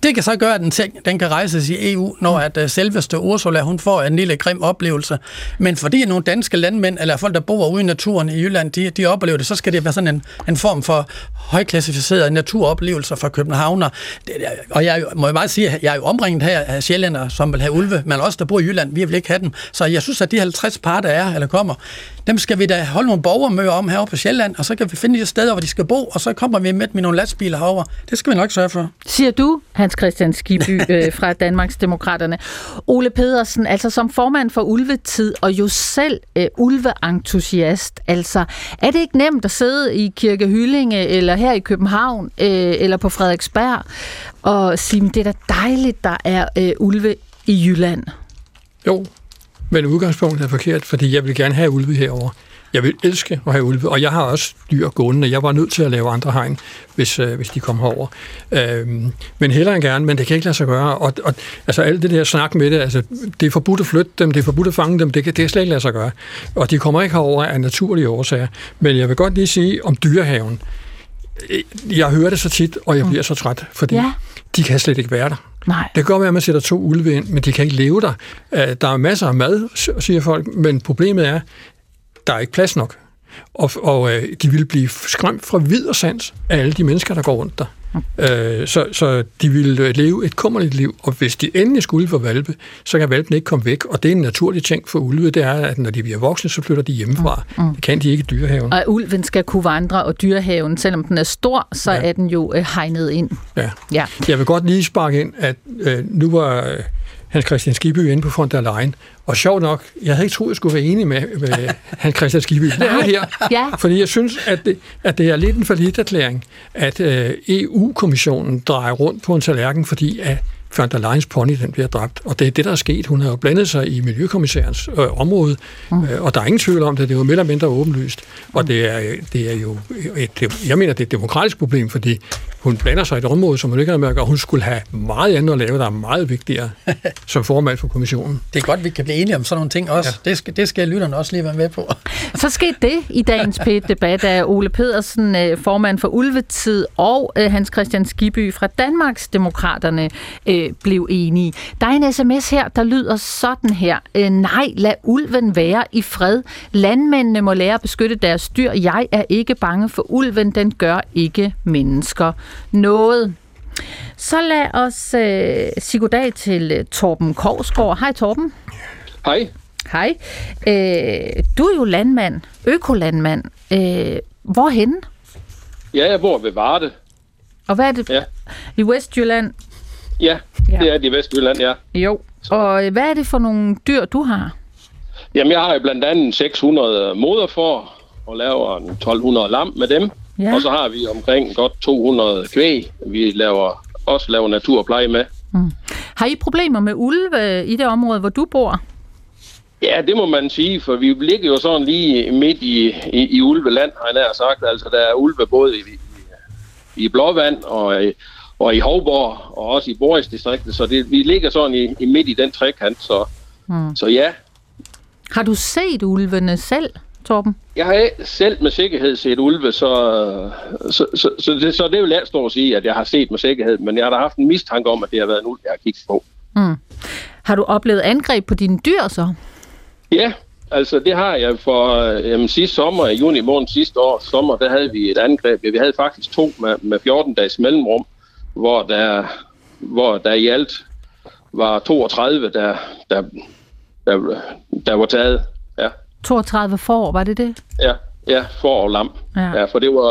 det kan så gøre, at den, ting, den kan rejses i EU, når at uh, selveste Ursula hun får en lille grim oplevelse. Men fordi nogle danske landmænd, eller folk, der bor ude i naturen i Jylland, de, de oplever det, så skal det være sådan en, en form for højklassificeret naturoplevelser fra københavner. Det, og jeg må jo bare sige, at jeg er jo omringet her af sjællænder, som vil have ulve, men også der bor i Jylland, vi vil ikke have dem. Så jeg synes, at de 50 par, der er eller kommer, dem skal vi da holde nogle borgermøder om herovre på Sjælland, og så kan vi finde de steder, hvor de skal bo, og så kommer vi med med nogle lastbiler herover. Det skal vi nok sørge for. Siger du, Hans Christian Skiby øh, fra Danmarks Demokraterne. Ole Pedersen, altså som formand for Ulvetid, og jo selv øh, ulveentusiast, altså er det ikke nemt at sidde i Kirke Hyllinge, eller her i København, øh, eller på Frederiksberg, og sige, det er da dejligt, der er øh, ulve i Jylland? Jo, men udgangspunktet er forkert, fordi jeg vil gerne have ulve herover. Jeg vil elske at have ulve, og jeg har også dyr gående. Jeg var nødt til at lave andre hegn, hvis, øh, hvis de kom herover. Øhm, men hellere end gerne, men det kan ikke lade sig gøre. Og, og altså alt det der snak med det, altså, det er forbudt at flytte dem, det er forbudt at fange dem, det kan, det kan slet ikke lade sig gøre. Og de kommer ikke herover af naturlige årsager. Men jeg vil godt lige sige om dyrehaven. Jeg hører det så tit, og jeg bliver så træt, fordi ja. de kan slet ikke være der. Nej. Det kan godt være, at man sætter to ulve ind, men de kan ikke leve der. Øh, der er masser af mad, siger folk, men problemet er, der er ikke plads nok. Og, og øh, de vil blive skræmt fra vid og sans af alle de mennesker, der går rundt der. Øh, så, så de vil øh, leve et kummerligt liv, og hvis de endelig skulle få valpe, så kan valpen ikke komme væk. Og det er en naturlig ting for ulve, det er, at når de bliver voksne, så flytter de hjemmefra. Mm. Mm. Det kan de ikke i dyrehaven. Og ulven skal kunne vandre, og dyrehaven, selvom den er stor, så ja. er den jo øh, hegnet ind. Ja. ja. Jeg vil godt lige sparke ind, at øh, nu var... Øh, Hans Christian Skibby inde på der Leyen. Og sjovt nok, jeg havde ikke troet, jeg skulle være enig med, med Hans Christian Skibby. Det er her. Ja. Fordi jeg synes, at det, at det er lidt en forlidt erklæring, at øh, EU-kommissionen drejer rundt på en tallerken, fordi at von der Leyens pony den bliver dræbt. Og det er det, der er sket. Hun har jo blandet sig i Miljøkommissærens øh, område, mm. øh, og der er ingen tvivl om det. Det er jo mere eller mindre åbenlyst. Og det er, det er jo et, jeg mener, det er et demokratisk problem, fordi hun blander sig i et område, som hun ikke har med og hun skulle have meget andet at lave, der er meget vigtigere som formand for kommissionen. Det er godt, vi kan blive enige om sådan nogle ting også. Ja. Det, skal, det skal lytterne også lige være med på. Så skete det i dagens P-debat, af Ole Pedersen, øh, formand for Ulvetid, og øh, Hans Christian Skiby fra Danmarks Demokraterne øh, blev enige. Der er en sms her, der lyder sådan her. Nej, lad ulven være i fred. Landmændene må lære at beskytte deres dyr. Jeg er ikke bange for ulven. Den gør ikke mennesker noget. Så lad os øh, sige goddag til uh, Torben Korsgaard. Hej Torben. Hej. Hej. Øh, du er jo landmand, økolandmand. Øh, hvorhenne? Ja, jeg bor ved Varde. Og hvad er det? Ja. I Vestjylland? Ja, Ja. det er det i Vestjylland, ja. Jo. Og øh, hvad er det for nogle dyr, du har? Jamen, jeg har jo blandt andet 600 moderfor og laver en 1200 lam med dem. Ja. Og så har vi omkring godt 200 kvæg, vi laver, også laver naturpleje med. Har I problemer med ulve i det område, hvor du bor? Ja, det må man sige, for vi ligger jo sådan lige midt i, i, i ulveland, har jeg nær sagt. Altså, der er ulve både i, i, i Blåvand og i, og i Hovborg, og også i Boris distriktet, så det, vi ligger sådan i, i midt i den trekant, så, Hmm. så ja. Har du set ulvene selv, Torben? Jeg har ikke selv med sikkerhed set ulve, så, så, så, så, det, så det vil jeg stå og sige, at jeg har set med sikkerhed, men jeg har da haft en mistanke om, at det har været en ulv, jeg har kigget på. Mm. Har du oplevet angreb på dine dyr så? Ja, altså det har jeg for øh, jamen, sidste sommer, i juni måned sidste år, sommer, der havde vi et angreb. Vi havde faktisk to med, med 14 dages mellemrum, hvor der, hvor der i alt var 32, der, der, der, der var taget. Ja, 32 får, var det det? ja, ja for og lam. Ja. Ja, for det var,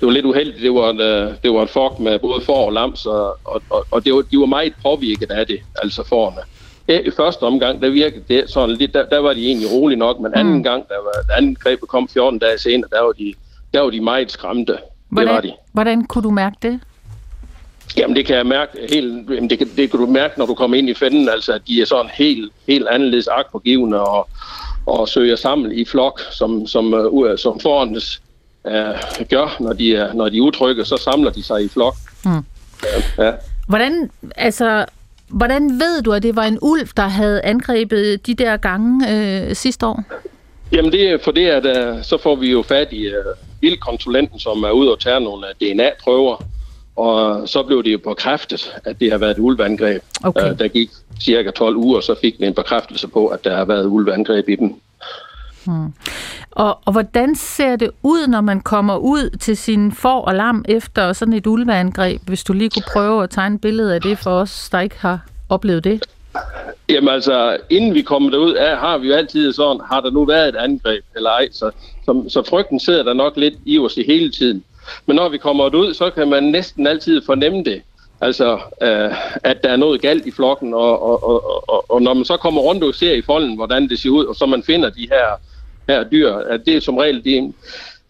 det var lidt uheldigt. Det var en, øh, det var en flok med både for og lam, så, og, og, og det var, de var meget påvirket af det, altså forerne. I første omgang, der virkede det sådan lidt, der, der var de egentlig roligt nok, men anden Mm. gang, der var, anden grebet kom 14 dage senere, der var de, der var de meget skræmte. Det var Hvordan, de. hvordan kunne du mærke det? Jamen det kan jeg mærke helt, det, kan, det kan du mærke, når du kommer ind i fænden, altså at de er sådan helt, helt anderledes agtpågivende og, og søger sammen i flok, som, som, uh, som forandes uh, gør, når de, er, når de er utrygge, så samler de sig i flok. Mm. Ja, ja. Hvordan, altså, hvordan ved du, at det var en ulv, der havde angrebet de der gange øh, sidste år? Jamen det er for det, at uh, så får vi jo fat i uh, vildkonsulenten, som er ude og tage nogle uh, DNA-prøver, og så blev det jo bekræftet, at det har været et ulveangreb. Okay. Uh, der gik cirka 12 uger, så fik vi en bekræftelse på, at der har været ulveangreb i den. Og, og hvordan ser det ud, når man kommer ud til sin får og lam efter sådan et ulveangreb? Hvis du lige kunne prøve at tegne et billede af det for os, der ikke har oplevet det. Jamen altså, inden vi kommer derud af, har vi jo altid sådan, har der nu været et angreb eller ej, så, så, så frygten sidder der nok lidt i os i hele tiden. Men når vi kommer ud, så kan man næsten altid fornemme det. Altså, øh, at der er noget galt i flokken, og, og, og, og, og når man så kommer rundt og ser i folden, hvordan det ser ud, og så man finder de her, her dyr, at det er som regel de,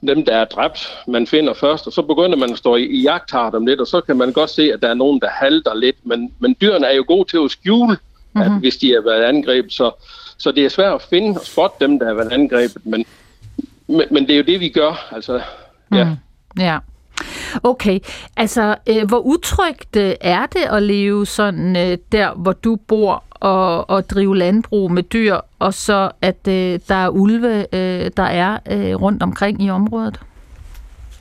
dem, der er dræbt, man finder først, og så begynder man at stå i, i jagthar dem lidt, og så kan man godt se, at der er nogen, der halter lidt, men, men dyrene er jo gode til at skjule, mm-hmm. at hvis de har været angrebet, så, så det er svært at finde og spotte dem, der har været angrebet, men, men, men det er jo det, vi gør, altså. Mm. Ja. Okay, altså øh, hvor utrygt øh, er det at leve sådan øh, der, hvor du bor og, og drive landbrug med dyr, og så at øh, der er ulve, øh, der er øh, rundt omkring i området?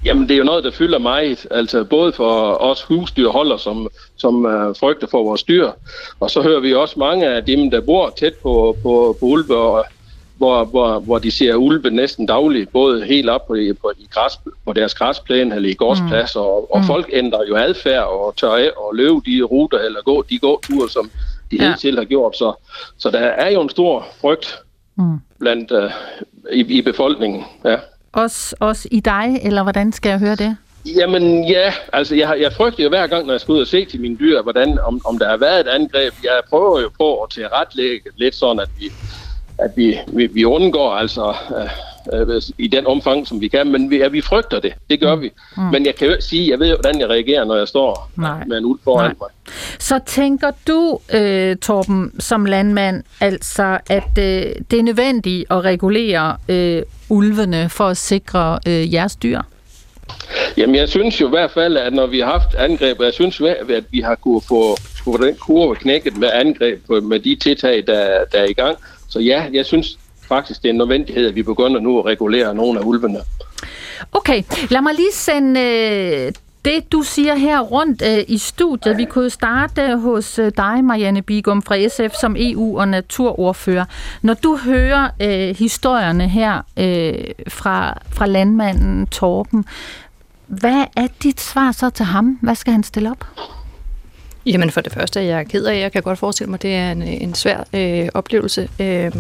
Jamen, det er jo noget, der fylder meget. Altså, både for os husdyrholder, som, som øh, frygter for vores dyr. Og så hører vi også mange af dem, der bor tæt på, på, på ulve, og, hvor, hvor, hvor de ser ulve næsten dagligt, både helt op på, på, i græs, på deres græsplæne eller i gårdsplads, mm. og, og Mm. folk ændrer jo adfærd og tør af og løbe de ruter eller gå de gåture, som de Ja. hidtil har gjort. Så, så der er jo en stor frygt Mm. blandt uh, i, i befolkningen. Ja. Også, også i dig, eller hvordan skal jeg høre det? Jamen ja, altså jeg, jeg frygter jo hver gang, når jeg skal ud og se til mine dyr, hvordan, om, om der har været et angreb. Jeg prøver jo på at tilretlægge lidt sådan, at vi, at vi, vi, vi undgår altså øh, øh, i den omfang, som vi kan, men vi, ja, vi frygter det. Det gør vi. Mm. Men jeg kan jo sige, jeg ved jo, hvordan jeg reagerer, når jeg står Nej. med en ulv foran Nej. mig. Så tænker du, øh, Torben, som landmand, altså, at øh, det er nødvendigt at regulere øh, ulvene for at sikre øh, jeres dyr? Jamen, jeg synes jo i hvert fald, at når vi har haft angreb, jeg synes, at vi har kunne få, få den kurve knækket med angreb med de tiltag, der, der er i gang. Så ja, jeg synes faktisk, det er en nødvendighed, at vi begynder nu at regulere nogle af ulvene. Okay, lad mig lige sende øh, det, du siger her rundt øh, i studiet. Vi kunne starte øh, hos øh, dig, Marianne Bigum fra SF, som EU- og naturordfører. Når du hører øh, historierne her øh, fra, fra landmanden Torben, hvad er dit svar så til ham? Hvad skal han stille op? Jamen for det første er jeg ked af, jeg kan godt forestille mig, det er en, en svær øh, oplevelse. Øh,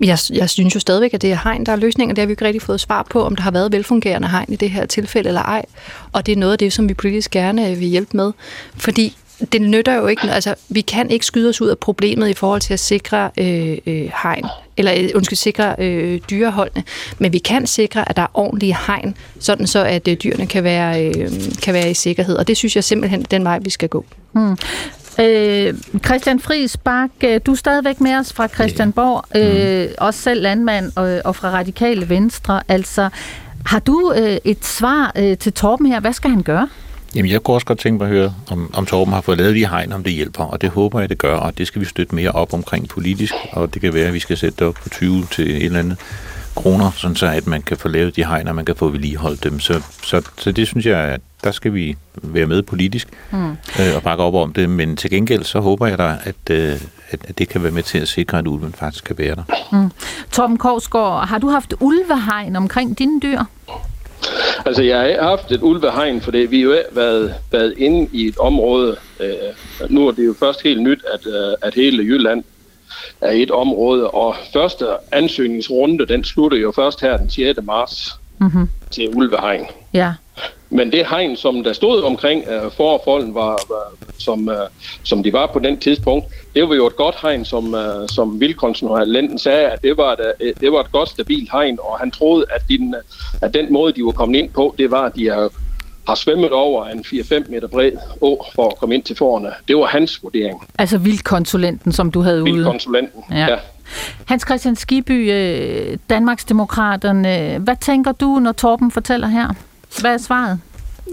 Jeg, jeg synes jo stadigvæk, at det er hegn, der er løsninger. Det har vi ikke rigtig fået svar på, om der har været velfungerende hegn i det her tilfælde eller ej. Og det er noget af det, som vi politisk gerne øh, vil hjælpe med. Fordi det nytter jo ikke, altså vi kan ikke skyde os ud af problemet i forhold til at sikre øh, øh, hegn, eller øh, undskyld, sikre øh, dyreholdene, men vi kan sikre, at der er ordentlige hegn, sådan så at øh, dyrene kan være, øh, kan være i sikkerhed, og det synes jeg simpelthen er den vej, vi skal gå. Hmm. Øh, Christian Friis Bak, øh, du er stadigvæk med os fra Christianborg, øh, mm. også selv landmand og, og fra Radikale Venstre. Altså, har du øh, et svar øh, til Torben her? Hvad skal han gøre? Jamen, jeg kunne også godt tænke mig at høre, om, om Torben har fået lavet de hegn, om det hjælper, og det håber jeg, det gør, og det skal vi støtte mere op omkring politisk, og det kan være, at vi skal sætte det op på 20 til et eller andet kroner, sådan så at man kan få lavet de hegn, og man kan få vedligeholdt dem. Så, så, så det synes jeg, at der skal vi være med politisk mm. øh, og bakke op om det. Men til gengæld så håber jeg da, at, øh, at, at det kan være med til at sikre, at ulven faktisk kan være der. Mm. Torben Korsgaard, har du haft ulvehegn omkring dine dyr? Altså, jeg har haft et ulvehegn, for det vi jo været, været inde i et område. Øh, nu er det jo først helt nyt, at, øh, at hele Jylland er et område, og første ansøgningsrunde, den slutter jo først her den 6. marts mm-hmm. til ulvehegn. Ja. Men det hegn, som der stod omkring uh, forfolden, var, var, som, uh, som de var på den tidspunkt, det var jo et godt hegn, som, uh, som Lenden sagde, at det var, et, det var et godt, stabilt hegn, og han troede, at, din, at den måde, de var kommet ind på, det var, at de har, har svømmet over en 4-5 meter bred å for at komme ind til forerne. Det var hans vurdering. Altså vildkonsulenten, som du havde ude? Vildkonsulenten, ja. ja. Hans Christian Skiby, Danmarksdemokraterne, hvad tænker du, når Torben fortæller her? Hvad er svaret?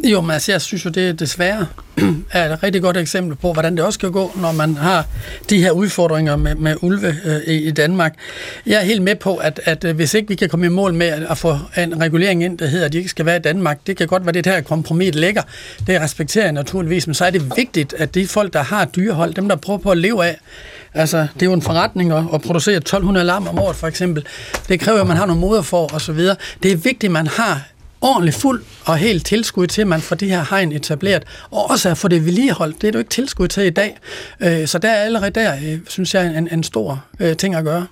Jo, men altså, jeg synes jo, det desværre er et rigtig godt eksempel på, hvordan det også kan gå, når man har de her udfordringer med, med ulve øh, i Danmark. Jeg er helt med på, at, at øh, hvis ikke vi kan komme i mål med at få en regulering ind, der hedder, at de ikke skal være i Danmark, det kan godt være det her kompromis ligger. Det respekterer jeg naturligvis, men så er det vigtigt, at de folk, der har dyrehold, dem der prøver på at leve af, Altså, det er jo en forretning at, at producere 1200 lam om året, for eksempel. Det kræver, at man har nogle moder for, og så videre. Det er vigtigt, at man har ordentligt fuld og helt tilskud til, at man får det her hegn etableret, og også at få det vedligeholdt. Det er du ikke tilskud til i dag. Øh, så der er allerede der, øh, synes jeg, en, en stor øh, ting at gøre.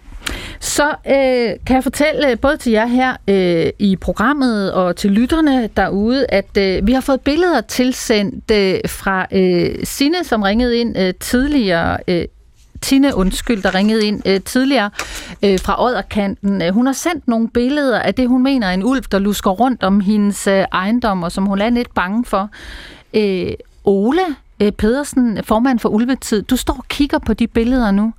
Så øh, kan jeg fortælle både til jer her øh, i programmet og til lytterne derude, at øh, vi har fået billeder tilsendt øh, fra øh, Sine, som ringede ind øh, tidligere øh, Tine, undskyld, der ringede ind øh, tidligere øh, fra Odderkanten. Øh, hun har sendt nogle billeder af det, hun mener er en ulv, der lusker rundt om hendes øh, ejendom, og som hun er lidt bange for. Øh, Ole øh, Pedersen, formand for Ulvetid, du står og kigger på de billeder nu.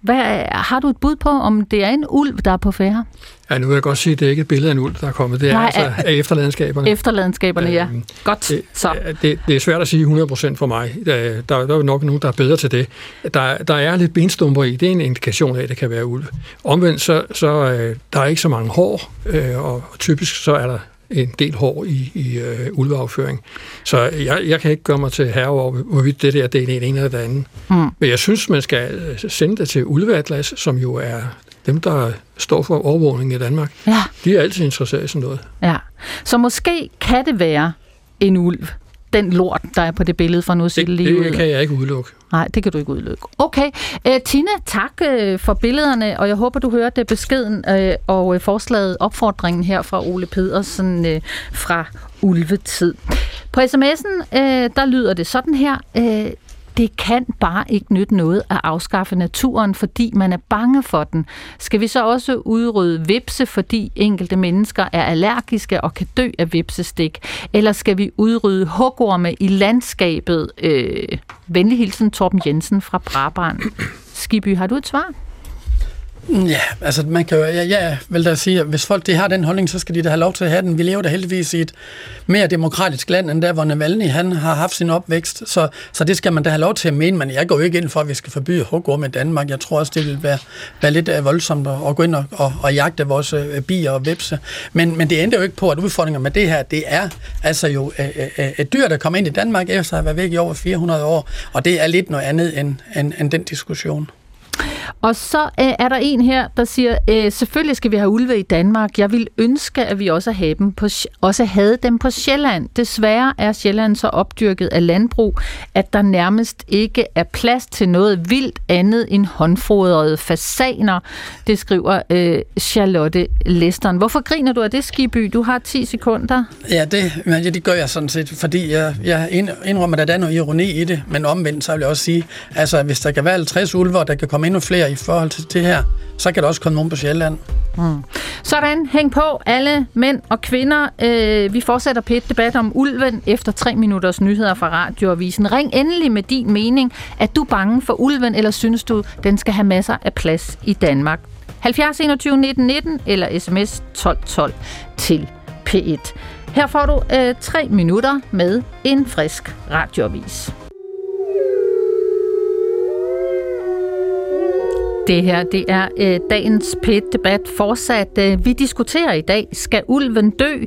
Hvad, har du et bud på, om det er en ulv, der er på færre? Ja, nu vil jeg godt sige, at det er ikke et billede af en ulv, der er kommet. Det er Nej, altså af efterladenskaberne. Efterladenskaberne, ja. Øhm, godt. Det, så. Det, det er svært at sige 100% for mig. Der, der, der er nok nogen, der er bedre til det. Der, der er lidt benstumper i. Det er en indikation af, at det kan være ulv. Omvendt, så, så øh, der er ikke så mange hår, øh, og typisk så er der en del hår i, i øh, ulveafføring. Så jeg, jeg kan ikke gøre mig til herre over, hvorvidt det der det er det ene eller det andet. Mm. Men jeg synes, man skal øh, sende det til Ulveatlas, som jo er dem, der står for overvågning i Danmark. Ja. De er altid interesseret i sådan noget. Ja. Så måske kan det være en ulv, den lort, der er på det billede fra nu det, det, det kan jeg ikke udelukke. Nej, det kan du ikke udelukke. Okay. Uh, Tina, tak uh, for billederne, og jeg håber, du hørte beskeden uh, og uh, forslaget, opfordringen her fra Ole Pedersen uh, fra Ulvetid. På sms'en, uh, der lyder det sådan her. Uh, det kan bare ikke nytte noget at afskaffe naturen, fordi man er bange for den. Skal vi så også udrydde vipse, fordi enkelte mennesker er allergiske og kan dø af vipsestik? Eller skal vi udrydde hugorme i landskabet? Øh, venlig hilsen Torben Jensen fra Brabrand. Skiby, har du et svar? Ja, altså man kan jo, ja, ja, vil da sige, at hvis folk de har den holdning, så skal de da have lov til at have den. Vi lever da heldigvis i et mere demokratisk land, end der, hvor Navalny han har haft sin opvækst, så, så det skal man da have lov til at mene, men jeg går jo ikke ind for, at vi skal forbyde hugorm i Danmark. Jeg tror også, det vil være, være lidt uh, voldsomt at, at gå ind og, og, og jagte vores uh, bier og vipse. Men, men det ændrer jo ikke på, at udfordringer med det her, det er altså jo uh, uh, et dyr, der kommer ind i Danmark efter at have været væk i over 400 år, og det er lidt noget andet end, end, end den diskussion. Og så øh, er der en her, der siger, øh, selvfølgelig skal vi have ulve i Danmark. Jeg vil ønske, at vi også, havde, dem på, også havde dem på Sjælland. Desværre er Sjælland så opdyrket af landbrug, at der nærmest ikke er plads til noget vildt andet end håndfodrede fasaner. Det skriver øh, Charlotte Lesteren. Hvorfor griner du af det, Skiby? Du har 10 sekunder. Ja, det, ja, det gør jeg sådan set, fordi jeg, jeg indrømmer, at der er noget ironi i det, men omvendt så vil jeg også sige, altså hvis der kan være 50 ulve, der kan komme endnu flere i forhold til det her, så kan der også komme nogen på Sjælland. Mm. Sådan, hæng på alle mænd og kvinder. Øh, vi fortsætter på debat om ulven efter tre minutters nyheder fra Radioavisen. Ring endelig med din mening. Er du bange for ulven, eller synes du, den skal have masser af plads i Danmark? 70 21 19 19 eller sms 12 12 til P1. Her får du øh, tre minutter med en frisk radioavis. Det her, det er øh, dagens PET-debat fortsat. Øh, vi diskuterer i dag, skal ulven dø,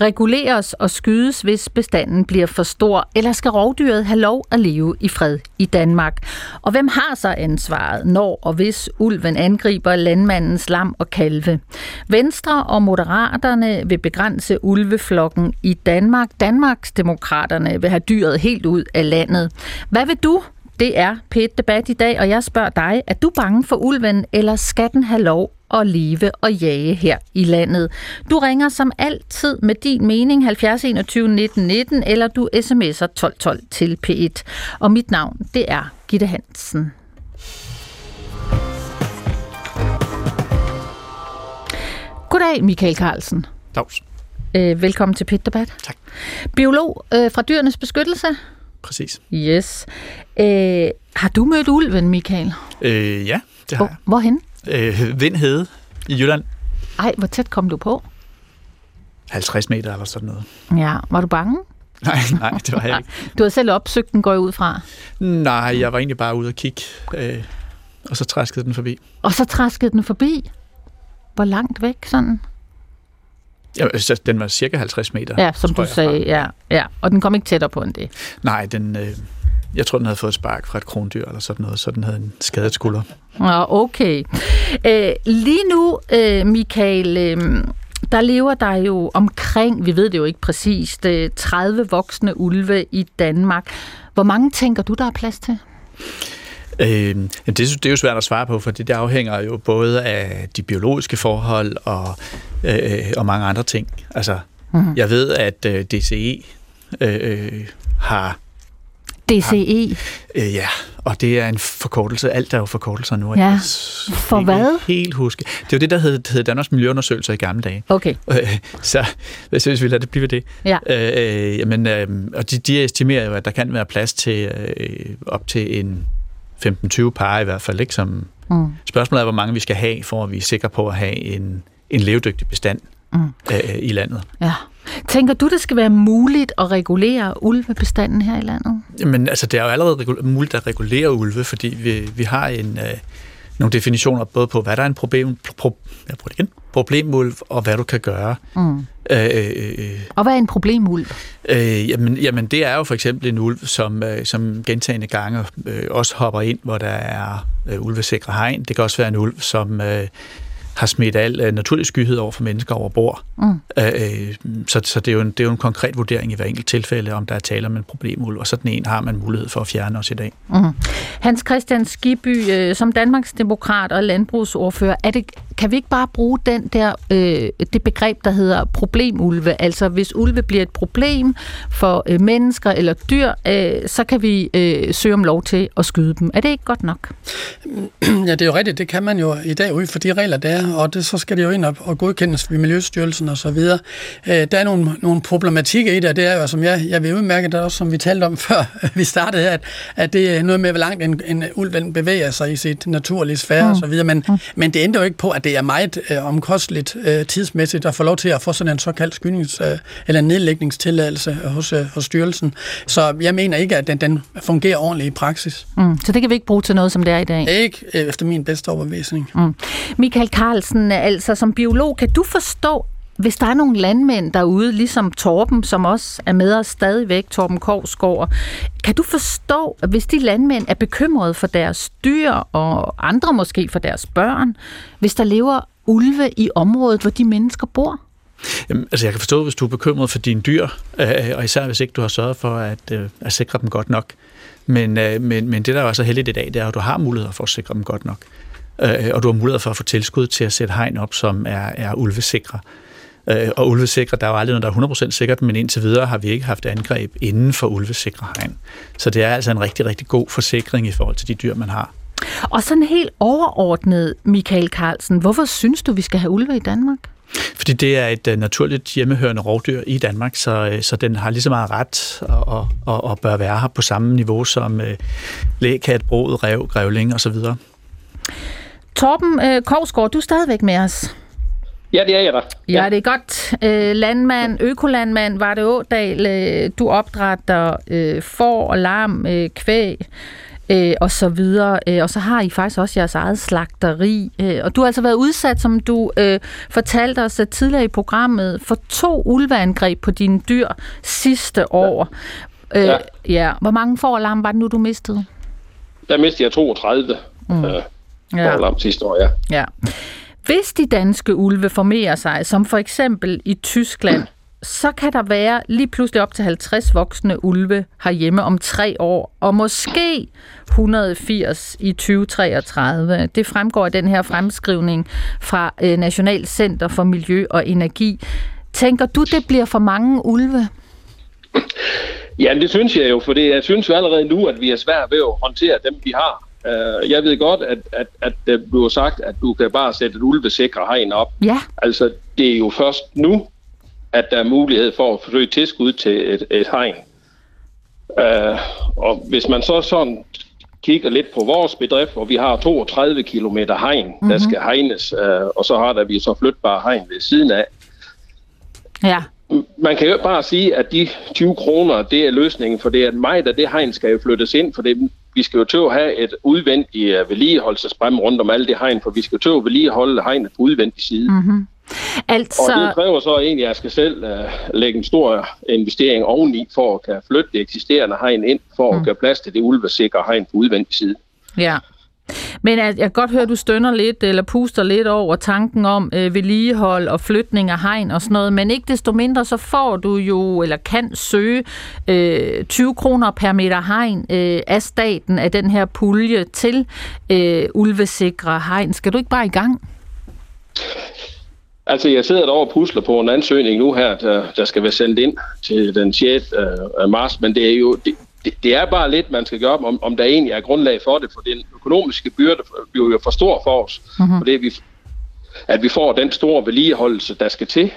reguleres og skydes, hvis bestanden bliver for stor, eller skal rovdyret have lov at leve i fred i Danmark? Og hvem har så ansvaret, når og hvis ulven angriber landmandens lam og kalve? Venstre og Moderaterne vil begrænse ulveflokken i Danmark. Danmarks Demokraterne vil have dyret helt ud af landet. Hvad vil du, det er pæt debat i dag, og jeg spørger dig, er du bange for ulven, eller skal den have lov at leve og jage her i landet? Du ringer som altid med din mening 70 21 19 19, eller du sms'er 12 12 til P1. Og mit navn, det er Gitte Hansen. Goddag, Michael Carlsen. Dags. Øh, velkommen til Pit Debat. Tak. Biolog øh, fra Dyrenes Beskyttelse. Præcis. Yes. Øh, har du mødt ulven, Michael? Øh, ja, det har Hvor, hvorhen? jeg. Øh, Vindhede i Jylland. Ej, hvor tæt kom du på? 50 meter eller sådan noget. Ja, var du bange? Nej, nej, det var jeg ikke. Du havde selv opsøgt den, går jeg ud fra. Nej, jeg var egentlig bare ude og kigge, øh, og så træskede den forbi. Og så træskede den forbi. Hvor langt væk sådan? Ja, så den var cirka 50 meter. Ja, som du sagde, fra. ja, ja. Og den kom ikke tættere på end det. Nej, den, øh, jeg tror, den havde fået et spark fra et krondyr eller sådan noget, så den havde en skadet skulder. Nå, okay. Øh, lige nu, øh, Michael, øh, der lever der jo omkring, vi ved det jo ikke præcist, øh, 30 voksne ulve i Danmark. Hvor mange tænker du, der er plads til? Øh, det, det er jo svært at svare på, for det afhænger jo både af de biologiske forhold og, øh, og mange andre ting. Altså, mm. jeg ved, at øh, DCE øh, har DCE. Øh, ja, og det er en forkortelse. Alt er jo forkortelser nu. Ja. Jeg For kan hvad? ikke Helt huske. Det var det, der hed, hed Danmarks Miljøundersøgelser i gamle dage. Okay. Øh, så hvis hvis vi lader det blive ved det. Ja. Øh, jamen, øh, og de, de estimerer jo, at der kan være plads til øh, op til en 15-20 par i hvert fald. Ikke? Som, Mm. spørgsmålet er, hvor mange vi skal have, for at vi er sikre på at have en, en levedygtig bestand Mm. øh, i landet. Ja. Tænker du, det skal være muligt at regulere ulvebestanden her i landet? Jamen, altså, det er jo allerede muligt at regulere ulve, fordi vi, vi har en, øh, nogle definitioner både på, hvad der er en problem, pro, jeg prøver det igen, problemulv, og hvad du kan gøre. Mm. Øh, øh, Og hvad er en problemulv? øh, jamen, jamen, det er jo for eksempel en ulv, som, øh, som gentagende gange øh, også hopper ind, hvor der er øh, ulvesikre hegn. Det kan også være en ulv, som øh, har smidt al øh, naturlig skyhed over for mennesker over bord. Mm. Øh, så så det, er jo en, det er jo en konkret vurdering i hver enkelt tilfælde, om der er tale om en problemulv, og sådan en har man mulighed for at fjerne også i dag. Mm. Hans Christian Skiby, øh, som Danmarks demokrat og landbrugsordfører, er det, kan vi ikke bare bruge den der, øh, det begreb, der hedder problemulve? Altså hvis ulve bliver et problem for øh, mennesker eller dyr, øh, så kan vi øh, søge om lov til at skyde dem. Er det ikke godt nok? Ja, det er jo rigtigt. Det kan man jo i dag ud for de regler, der er, og det, så skal det jo ind og, og godkendes ved Miljøstyrelsen og så videre. Øh, der er nogle, nogle problematikker i det, og det er jo, som jeg, jeg vil udmærke det også, som vi talte om før vi startede her, at, at det er noget med, hvor langt en, en ulv den bevæger sig i sit naturlige sfære mm. og så videre, men, mm. men det ændrer jo ikke på, at det er meget øh, omkosteligt øh, tidsmæssigt at få lov til at få sådan en såkaldt skynings- øh, eller nedlægningstilladelse hos, øh, hos styrelsen. Så jeg mener ikke, at den, den fungerer ordentligt i praksis. Mm. Så det kan vi ikke bruge til noget, som det er i dag? Ikke øh, efter min bedste overbevisning. Mm. Michael Carlsen, altså som biolog, kan du forstå, hvis der er nogle landmænd derude, ligesom Torben, som også er med os stadigvæk, Torben Korsgaard, kan du forstå, at hvis de landmænd er bekymrede for deres dyr, og andre måske for deres børn, hvis der lever ulve i området, hvor de mennesker bor? Jamen, altså jeg kan forstå, hvis du er bekymret for dine dyr, øh, og især hvis ikke du har sørget for at, øh, at sikre dem godt nok. Men, øh, men, men det, der er så heldigt i dag, det er, at du har muligheder for at sikre dem godt nok. Øh, og du har mulighed for at få tilskud til at sætte hegn op, som er, er ulvesikre. Øh, og ulvesikre, der er jo aldrig noget, der er 100% sikkert, men indtil videre har vi ikke haft angreb inden for ulvesikre hegn. Så det er altså en rigtig, rigtig god forsikring i forhold til de dyr, man har. Og sådan helt overordnet, Michael Carlsen, hvorfor synes du, vi skal have ulve i Danmark? Fordi det er et uh, naturligt hjemmehørende rovdyr i Danmark, så, uh, så den har lige så meget ret og, og, og, bør være her på samme niveau som uh, lægkat, brod, rev, grævling osv. Torben uh, Kovsgaard, du er stadigvæk med os. Ja, det er jeg da. Ja, det er godt. Øh, landmand, økolandmand, var det Ådal, øh, du opdrætter øh, får og lam, øh, kvæg øh, og så videre. Øh, og så har I faktisk også jeres eget slagteri. Øh, og du har altså været udsat, som du øh, fortalte os tidligere i programmet, for to ulveangreb på dine dyr sidste år. Ja. Øh, ja. Hvor mange får og lam var det nu, du mistede? Der mistede jeg 32 mm. øh, ja. lam sidste år, ja. ja. Hvis de danske ulve formerer sig, som for eksempel i Tyskland, så kan der være lige pludselig op til 50 voksne ulve herhjemme om tre år, og måske 180 i 2033. Det fremgår af den her fremskrivning fra øh, National Center for Miljø og Energi. Tænker du, det bliver for mange ulve? Ja, det synes jeg jo, for jeg synes jo allerede nu, at vi er svært ved at håndtere dem, vi har. Uh, jeg ved godt, at, at, at det bliver sagt, at du kan bare sætte et ulvesikre hegn op. Ja. Altså, det er jo først nu, at der er mulighed for at forsøge tilskud til et, et hegn. Uh, og hvis man så sådan kigger lidt på vores bedrift, hvor vi har 32 km hegn, mm-hmm. der mhm. skal hegnes, uh, og så har der vi så flytbare hegn ved siden af. Ja. Man kan jo bare sige, at de 20 kroner, det er løsningen, for det er mig, der det hegn skal jo flyttes ind, for det, vi skal jo til at have et udvendigt vedligeholdelsesbrem rundt om alle det hegn, for vi skal jo til at vedligeholde hegnet på udvendig side. Mm-hmm. Altså... Og det kræver så egentlig, at jeg skal selv uh, lægge en stor investering oveni, for at kan flytte det eksisterende hegn ind, for mm. at gøre plads til det ulvesikre hegn på udvendig side. Ja. Men jeg kan godt høre, at du stønner lidt, eller puster lidt over tanken om øh, vedligehold og flytning af hegn og sådan noget, men ikke desto mindre, så får du jo, eller kan søge øh, 20 kroner per meter hegn øh, af staten, af den her pulje til øh, ulvesikre hegn. Skal du ikke bare i gang? Altså, jeg sidder derovre og pusler på en ansøgning nu her, der, der skal være sendt ind til den 6. Øh, marts, men det er jo, det, det, det er bare lidt, man skal gøre, om, om der egentlig er grundlag for det, for den økonomiske byrde bliver jo for stor for os, mm-hmm. for det, vi, at vi får den store vedligeholdelse, der skal til,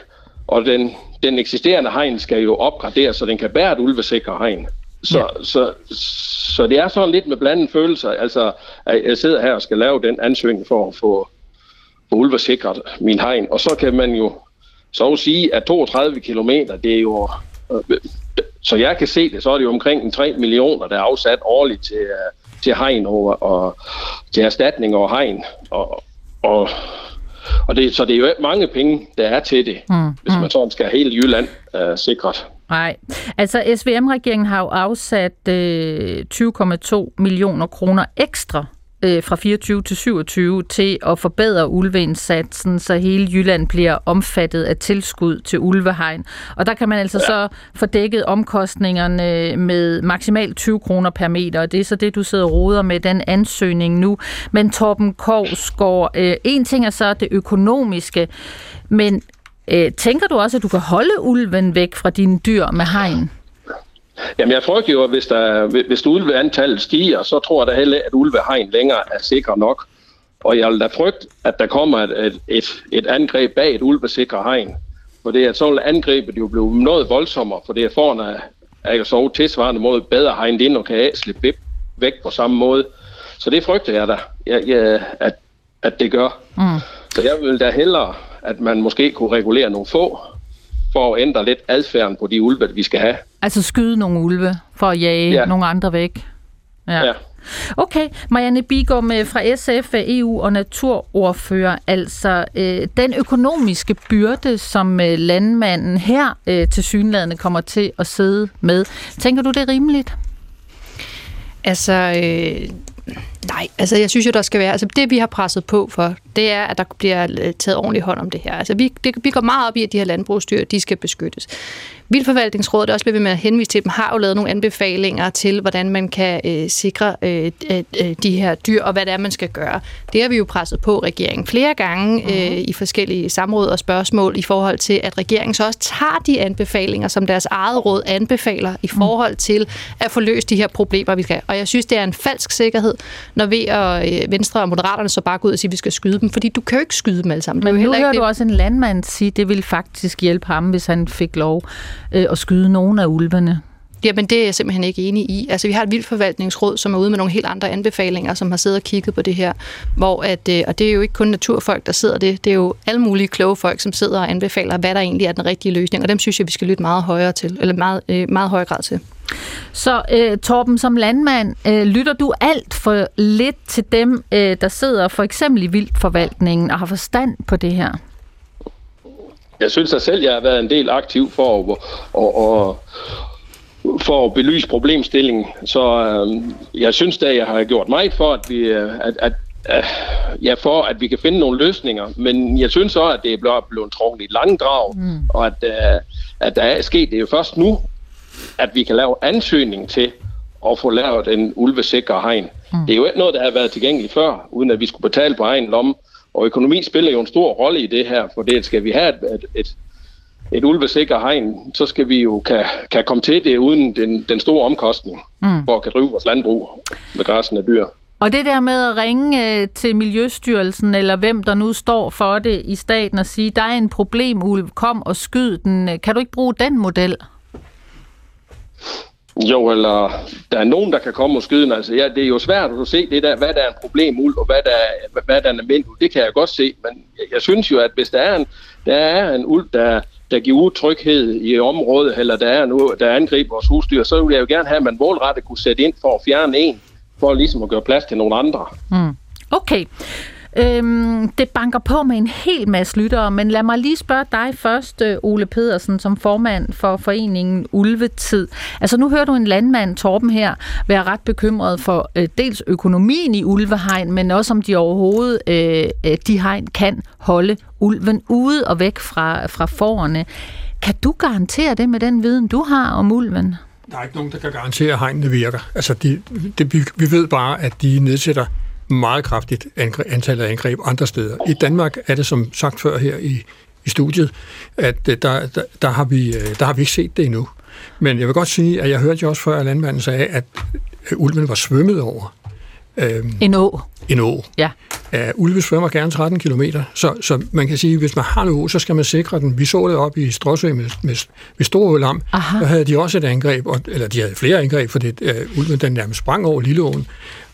og den, den eksisterende hegn skal jo opgraderes, så den kan bære et ulvesikre hegn. Så, ja. så, så, så det er sådan lidt med blandede følelser. Altså, at jeg sidder her og skal lave den ansøgning for at få, få ulvesikret min hegn, og så kan man jo så sige, at 32 km, det er jo øh, så jeg kan se det, så er det jo omkring 3 millioner, der er afsat årligt til, uh, til hegn og, og til erstatning over hegn. Og, og, og det, så det er jo mange penge, der er til det, mm, hvis man mm. sådan skal have hele Jylland uh, sikret. Nej, altså SVM-regeringen har jo afsat øh, 20,2 millioner kroner ekstra øh, fra 24 til 27 til at forbedre ulveindsatsen, så hele Jylland bliver omfattet af tilskud til ulvehegn. Og der kan man altså ja. så få dækket omkostningerne med maksimalt 20 kroner per meter, og det er så det, du sidder og roder med den ansøgning nu. Men Torben Korsgaard, øh, en ting er så det økonomiske, men øh, tænker du også, at du kan holde ulven væk fra dine dyr med hegn? Jamen jeg frygter jo, at hvis, der, hvis ulveantallet stiger, så tror jeg da heller, at ulvehegn længere er sikker nok. Og jeg vil da frygte, at der kommer et, et, et, angreb bag et ulvesikre hegn. For det er så vil angrebet jo blive noget voldsommere, for det er foran at jeg kan sove tilsvarende måde bedre hegnet ind og kan slippe væk på samme måde. Så det frygter jeg da, jeg, jeg, at, at det gør. Mm. Så jeg vil da hellere, at man måske kunne regulere nogle få, for at ændre lidt adfærden på de ulve, vi skal have. Altså skyde nogle ulve for at jage ja. nogle andre væk? Ja. ja. Okay, Marianne Bigum fra SF, EU- og naturordfører. Altså, øh, den økonomiske byrde, som øh, landmanden her øh, til synlædende kommer til at sidde med, tænker du, det er rimeligt? Altså, øh, nej, altså jeg synes jo, der skal være, altså det vi har presset på for, det er, at der bliver taget ordentlig hånd om det her. Altså vi, det, vi går meget op i, at de her landbrugsdyr, de skal beskyttes. Vildforvaltningsrådet, også bliver ved med at henvise til dem, har jo lavet nogle anbefalinger til, hvordan man kan øh, sikre øh, øh, de her dyr, og hvad det er, man skal gøre. Det har vi jo presset på regeringen flere gange øh, mhm. i forskellige samråd og spørgsmål i forhold til, at regeringen så også tager de anbefalinger, som deres eget råd anbefaler i mhm. forhold til at få løst de her problemer, vi skal. Og jeg synes, det er en falsk sikkerhed, når vi og øh, Venstre og Moderaterne så bare går ud og siger, at vi skal skyde dem, fordi du kan jo ikke skyde dem alle sammen. Men nu hører du også en landmand sige, at det ville faktisk hjælpe ham, hvis han fik lov øh, at skyde nogle af ulvene? Jamen, det er jeg simpelthen ikke enig i. Altså, vi har et vildforvaltningsråd, som er ude med nogle helt andre anbefalinger, som har siddet og kigget på det her, hvor at, øh, og det er jo ikke kun naturfolk, der sidder det, det er jo alle mulige kloge folk, som sidder og anbefaler, hvad der egentlig er den rigtige løsning, og dem synes jeg, vi skal lytte meget højere til, eller meget, øh, meget højere grad til. Så øh, Torben, som landmand, øh, lytter du alt for lidt til dem, øh, der sidder for eksempel i vildforvaltningen og har forstand på det her? Jeg synes at selv, jeg har været en del aktiv for at, at, at, for at belyse problemstillingen. Så øh, jeg synes da, jeg har gjort meget for, at vi, øh, at, at, at, ja, for at vi kan finde nogle løsninger. Men jeg synes også, at det er blevet, blevet trukket i langdrag, mm. og at, uh, at der er sket det er jo først nu, at vi kan lave ansøgning til at få lavet en ulvesikre hegn. Mm. Det er jo ikke noget, der har været tilgængeligt før, uden at vi skulle betale på egen lomme. Og økonomi spiller jo en stor rolle i det her, for det skal vi have et, et, et, et ulvesikker hegn, så skal vi jo kan, kan komme til det uden den, den store omkostning, mm. for at kan drive vores landbrug med græsende dyr. Og det der med at ringe øh, til Miljøstyrelsen, eller hvem der nu står for det i staten, og sige, der er en problem, Ulv, kom og skyd den. Kan du ikke bruge den model? Jo, eller der er nogen, der kan komme og skyde Altså, ja, det er jo svært at se, det der, hvad der er en problem uld, og hvad der, hvad der er en vind. Det kan jeg godt se, men jeg, synes jo, at hvis der er en, der er en uld, der, der giver utryghed i området, eller der er nu, der angriber vores husdyr, så vil jeg jo gerne have, at man målrettet kunne sætte ind for at fjerne en, for ligesom at gøre plads til nogle andre. Mm. Okay. Øhm, det banker på med en hel masse lyttere, men lad mig lige spørge dig først, øh, Ole Pedersen, som formand for foreningen Ulvetid. Altså nu hører du en landmand, Torben her, være ret bekymret for øh, dels økonomien i ulvehegn, men også om de overhovedet, øh, øh de hegn kan holde ulven ude og væk fra, fra forerne. Kan du garantere det med den viden, du har om ulven? Der er ikke nogen, der kan garantere, at hegnene virker. Altså, de, de, vi ved bare, at de nedsætter meget kraftigt antallet af angreb andre steder. I Danmark er det som sagt før her i, i studiet, at øh, der, der, der, har vi, øh, der har vi ikke set det endnu. Men jeg vil godt sige, at jeg hørte jo også før, at landmanden sagde, at ulven var svømmet over. Øhm, en å. En å. Ja. Uh, ulve svømmer gerne 13 km, så, så man kan sige, at hvis man har en å, så skal man sikre den. Vi så det op i Stråsø med, med, med Store Lam, der havde de også et angreb, og, eller de havde flere angreb, for det, uh, ulven den nærmest sprang over Lilleåen.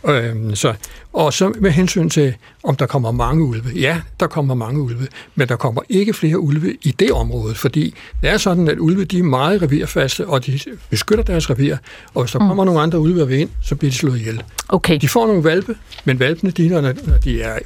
Øhm, så, og så med hensyn til, om der kommer mange ulve. Ja, der kommer mange ulve, men der kommer ikke flere ulve i det område, fordi det er sådan, at ulve de er meget revirfaste, og de beskytter deres revir, og hvis der mm. kommer nogle andre ulve ved ind, så bliver de slået ihjel. Okay. De får nogle valpe, men valpene, de, når de er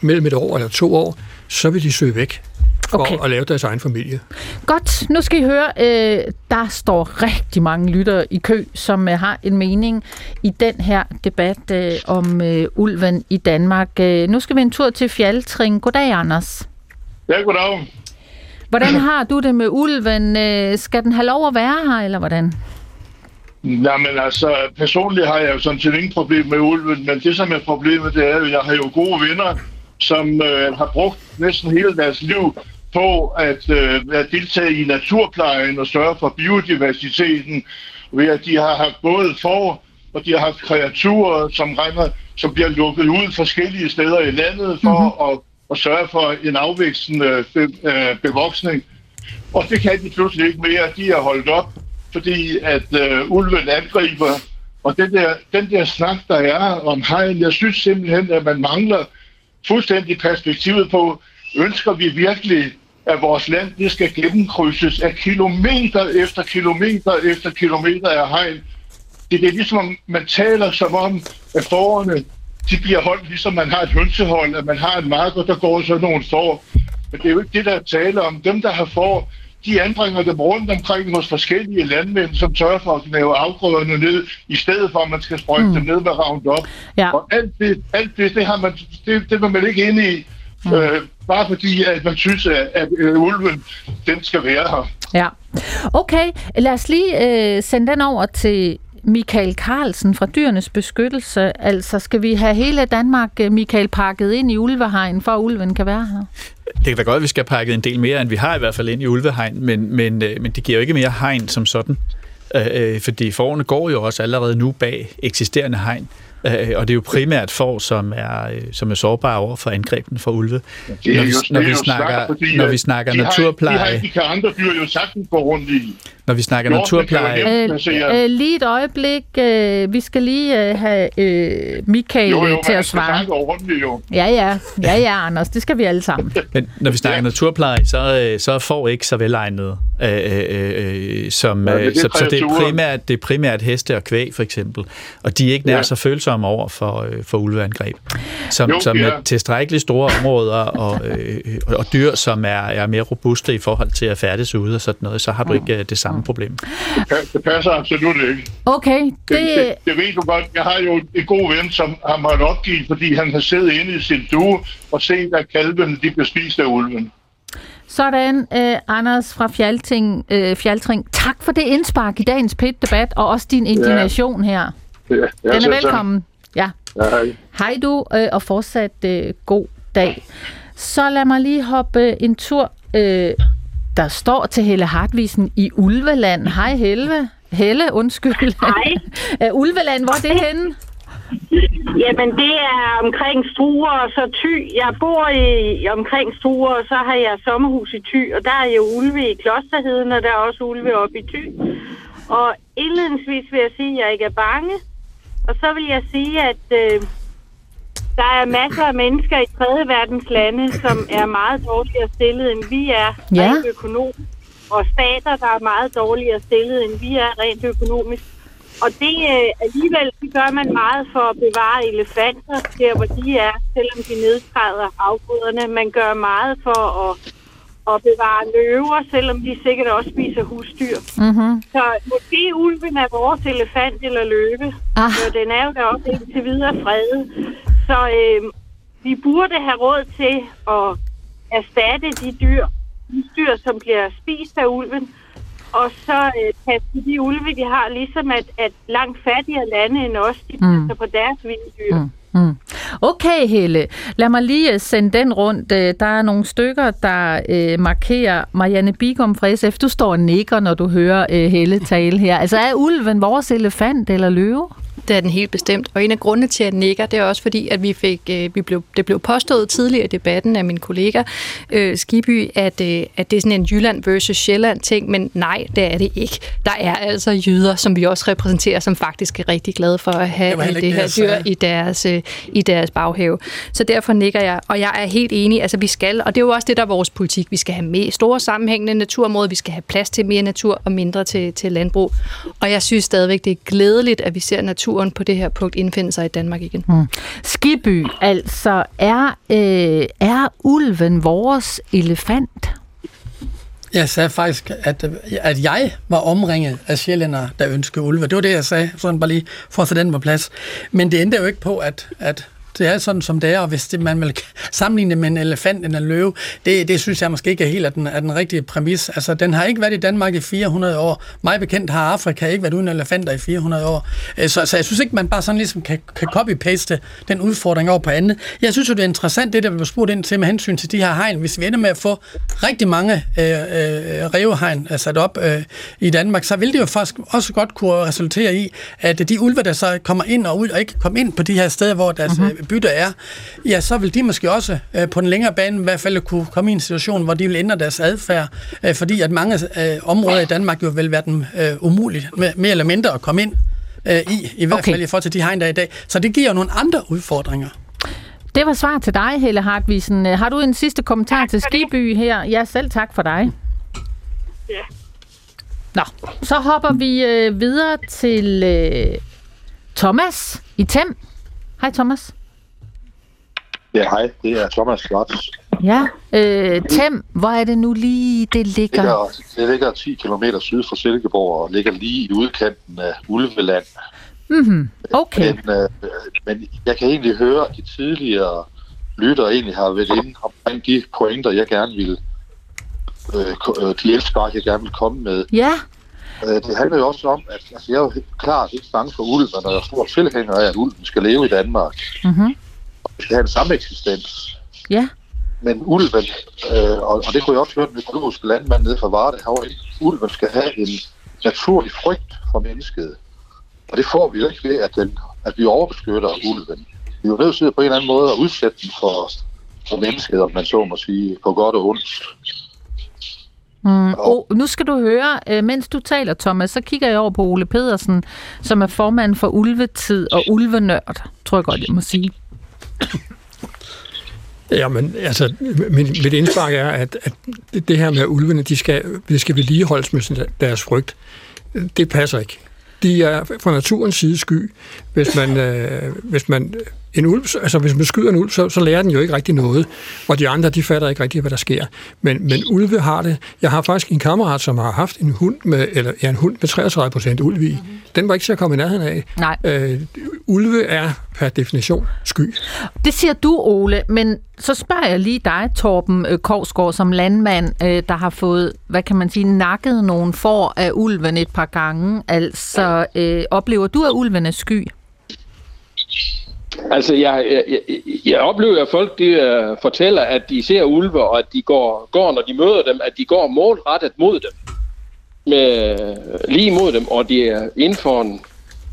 mellem et år eller to år, så vil de søge væk for okay. at lave deres egen familie. Godt, nu skal I høre, øh, der står rigtig mange lyttere i kø, som øh, har en mening i den her debat øh, om øh, ulven i Danmark. Øh, nu skal vi en tur til Fjaltring. Goddag, Anders. Ja, goddag. Hvordan har du det med ulven? Øh, skal den have lov at være her, eller hvordan? men altså, personligt har jeg jo sådan set ingen problem med ulven, men det som er problemet, det er jo, at jeg har jo gode venner, som øh, har brugt næsten hele deres liv på at, øh, at deltage i naturplejen og sørge for biodiversiteten, ved at de har haft både for, og de har haft kreaturer, som, regner, som bliver lukket ud forskellige steder i landet for mm-hmm. at, at sørge for en afvækstende be, øh, bevoksning. Og det kan de pludselig ikke mere. De er holdt op, fordi at øh, ulven angriber. Og den der, den der snak, der er om hegn, jeg synes simpelthen, at man mangler fuldstændig perspektivet på, ønsker vi virkelig at vores land det skal gennemkrydses af kilometer efter kilometer efter kilometer af hegn. det er ligesom, om man taler som om, at forerne, de bliver holdt, ligesom man har et hønsehold, at man har en marker, der går sådan nogle får. Men det er jo ikke det, der taler om. Dem, der har får, de anbringer dem rundt omkring hos forskellige landmænd, som tør for at lave afgrøderne ned, i stedet for, at man skal sprøjte mm. dem ned med Roundup. Ja. Og alt det, alt det, det, har man, det, det var man ikke inde i, mm. øh, bare fordi, at man synes, at, at øh, ulven, den skal være her. Ja. Okay, lad os lige øh, sende den over til Michael Carlsen fra Dyrenes Beskyttelse. Altså, skal vi have hele Danmark, øh, Michael, pakket ind i ulvehegn, for at ulven kan være her? Det kan da godt, at vi skal pakke en del mere, end vi har i hvert fald ind i ulvehegn, men, men, øh, men det giver jo ikke mere hegn som sådan. Øh, øh, fordi forerne går jo også allerede nu bag eksisterende hegn. Øh, og det er jo primært får, som er, øh, som er sårbare over for angrebene fra ulve. Det er når vi, jo, når vi snakker, svært, fordi, når vi øh, snakker de har, naturpleje, De, har, de kan andre dyr jo sagtens gå rundt i. når vi snakker Hjortene naturpleje, Øh, øh, lige et øjeblik. Øh, vi skal lige øh, have øh, Michael Jo, jo, øh, til at svare. jo. Ja, ja. Ja, ja, Anders. Det skal vi alle sammen. Men når vi snakker ja. naturpleje, så, øh, så er får ikke så velegnet, øh, øh, øh, som, Ja, det så, så det, er primært, det er primært heste og kvæg, for eksempel. Og de er ikke nær Ja. så følsomme over for, øh, for ulveangreb. Som, Jo, som ja. er tilstrækkeligt store områder og, øh, og, og dyr, som er, er mere robuste i forhold til at færdes ude og sådan noget, så har du ikke øh, det samme problem. Det, pa- det passer absolut ikke. Okay, Det, det... det, det ved du godt. Jeg har jo en god ven, som har måttet opgive, fordi han har siddet inde i sin due og set, at kalvene de bliver spist af ulven. Sådan, øh, Anders fra Fjalting, øh, Fjaltring. Tak for det indspark i dagens pit-debat, og også din indignation her. Ja, ja, Den er velkommen. Ja. Ja, hej. Hej du, øh, og fortsat øh, god dag. Så lad mig lige hoppe øh, en tur. Øh, der står til Helle Hartvisen i Ulveland. Hej Helle. Helle, undskyld. Hej. Ulveland, hvor er det henne? Jamen, det er omkring Struer og så Thy. Jeg bor i, omkring Struer, og så har jeg sommerhus i Thy, og der er jo ulve i Klosterheden, og der er også ulve oppe i Thy. Og indledningsvis vil jeg sige, at jeg ikke er bange. Og så vil jeg sige, at øh, der er masser af mennesker i tredje verdens lande, som er meget dårligere stillet, end vi er Ja. rent økonomisk. Og stater, der er meget dårligere stillet, end vi er rent økonomisk. Og det øh, alligevel det gør man meget for at bevare elefanter, der hvor de er, selvom de nedtræder afgrøderne. Man gør meget for at, at bevare løver, selvom de sikkert også spiser husdyr. Mm-hmm. Så måske ulven er vores elefant eller løve. Ah. Så den er jo også indtil videre fredet. Så øh, vi burde have råd til at erstatte de dyr, de dyr, som bliver spist af ulven, og så øh, passe på de ulve, vi har, ligesom at, at langt fattigere lande end os, de passer Mm. på deres vilde dyr. Mm. Mm. Okay, Helle. Lad mig lige øh, sende den rundt. Øh, der er nogle stykker, der øh, markerer Marianne Bigum fra SF. Du står og nikker, når du hører øh, Helle tale her. Altså, er ulven vores elefant eller løve? Det er den helt bestemt. Og en af grundene til, at jeg nikker, det er også fordi, at vi fik, øh, vi blev, det blev påstået tidligere i debatten af min kollega øh, Skiby, at, øh, at det er sådan en Jylland versus Sjælland ting, men nej, det er det ikke. Der er altså jyder, som vi også repræsenterer, som faktisk er rigtig glade for at have det, det her dyr i deres, øh, i deres baghave. Så derfor nikker jeg, og jeg er helt enig, altså vi skal, og det er jo også det, der er vores politik, vi skal have mere store sammenhængende naturområder, vi skal have plads til mere natur og mindre til, til landbrug. Og jeg synes stadigvæk, det er glædeligt, at vi ser naturen på det her punkt indfinde sig i Danmark igen. Mm. Skiby, altså, er, øh, er ulven vores elefant? Jeg sagde faktisk, at, at jeg var omringet af sjællænder, der ønskede ulve. Det var det, jeg sagde, sådan bare lige for at få den på plads. Men det ændrer jo ikke på, at, at det er sådan, som det er, og hvis det, man vil sammenligne med en elefant eller en løve, det, det synes jeg måske ikke er helt af den, er den rigtige præmis. Altså, den har ikke været i Danmark i 400 år. Mig bekendt har Afrika ikke været uden elefanter i 400 år. Øh, Så, så jeg synes ikke, man bare sådan ligesom kan, kan copy-paste den udfordring over på andet. Jeg synes jo, det er interessant, det der blev spurgt ind til med hensyn til de her hegn. Hvis vi ender med at få rigtig mange øh, øh, revehegn øh, sat op øh, i Danmark, så vil det jo faktisk også godt kunne resultere i, at de ulve, der så kommer ind og ud, og ikke kommer ind på de her steder, hvor deres mm-hmm. Bytte er, ja, så vil de måske også øh, på den længere bane i hvert fald kunne komme i en situation, hvor de vil ændre deres adfærd, øh, fordi at mange øh, områder i Danmark jo vil være dem øh, umuligt, med, mere eller mindre at komme ind øh, i, i hvert Okay. fald i forhold til de hegn, der er i dag. Så det giver jo nogle andre udfordringer. Det var svar til dig, Helle Hartvisen. Øh, Har du en sidste kommentar til. Skiby her? Ja, selv tak for dig. Ja. Nå, så hopper vi øh, videre til øh, Thomas i Tem. Hej Thomas. Ja, hej. Det er Thomas Slots. Ja, øh, Tem, hvor er det nu lige, det ligger? Det ligger, det ligger 10 km syd for Silkeborg og ligger lige i udkanten af Ulveland. Mm-hmm. Okay. Men, øh, men jeg kan egentlig høre, at de tidligere lyttere egentlig har været inde omkring de pointer, jeg gerne vil øh, øh, de elsvar, jeg gerne vil komme med. Ja. Øh, det handler jo også om, at altså, jeg er jo klart ikke bange for ulven, og jeg er stor tilhænger af, at ulven skal leve i Danmark. Mm-hmm. Skal have en samme eksistens. Ja. Men ulven, øh, og, og det kunne jeg også høre den økologiske landmand nede fra Varde herovre, ulven skal have en naturlig frygt for mennesket. Og det får vi jo ikke ved, at, den, at vi overbeskytter ulven. Vi er jo nødt til på en eller anden måde at udsætte den for, for mennesket, om man så må sige, på godt og ondt. Mm. Oh, nu skal du høre, øh, mens du taler, Thomas, så kigger jeg over på Ole Pedersen, som er formand for Ulvetid og Ulvenørd, tror jeg godt, jeg må sige. Jamen, altså, mit, mit indspark er, at, at det her med ulvene, de skal, de skal vedligeholdes med deres frygt. Det passer ikke. De er fra naturens side sky. Hvis man, øh, hvis man en ulv, altså hvis man skyder en ulv, så, så lærer den jo ikke rigtig noget, og de andre, de fatter ikke rigtig, hvad der sker. Men, men ulve har det. Jeg har faktisk en kammerat, som har haft en hund med, eller, ja, en hund med 33 procent ulv i. Mm-hmm. Den var ikke til at komme i nærheden af. Nej. Øh, ulve er per definition sky. Det siger du, Ole, men så spørger jeg lige dig, Torben øh, Korsgaard, som landmand, øh, der har fået, hvad kan man sige, nakket nogle får af ulven et par gange. Altså, øh, oplever du, at ulven er sky? Altså, jeg, jeg, jeg, jeg oplever, at folk de, uh, fortæller, at de ser ulve, og at de går, går, når de møder dem, at de går målrettet mod dem. Med, lige mod dem, og de er inden for en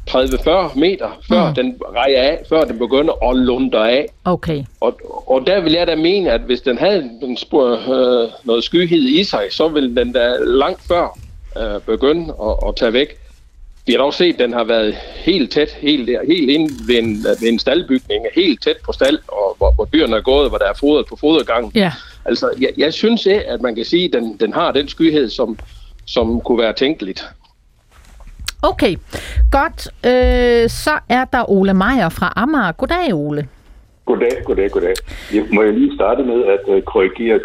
30-40 meter, før mm. den rejer af, før den begynder at lunde af. Okay. Og, og der vil jeg da mene, at hvis den havde en spur, øh, noget skyhed i sig, så ville den da langt før øh, begynde at, at tage væk. Vi har dog set, at den har været helt tæt, helt, helt inde ved en, ved en staldbygning, helt tæt på stald, og hvor, hvor dyrene er gået, hvor der er fodret på fodergangen. Ja. Altså, jeg, jeg synes ikke, at man kan sige, at den, den har den skyhed, som, som kunne være tænkeligt. Okay, godt. Øh, så er der Ole Meier fra Amager. Goddag, Ole. Goddag, goddag, goddag. Jeg må jeg lige starte med at uh, korrigere.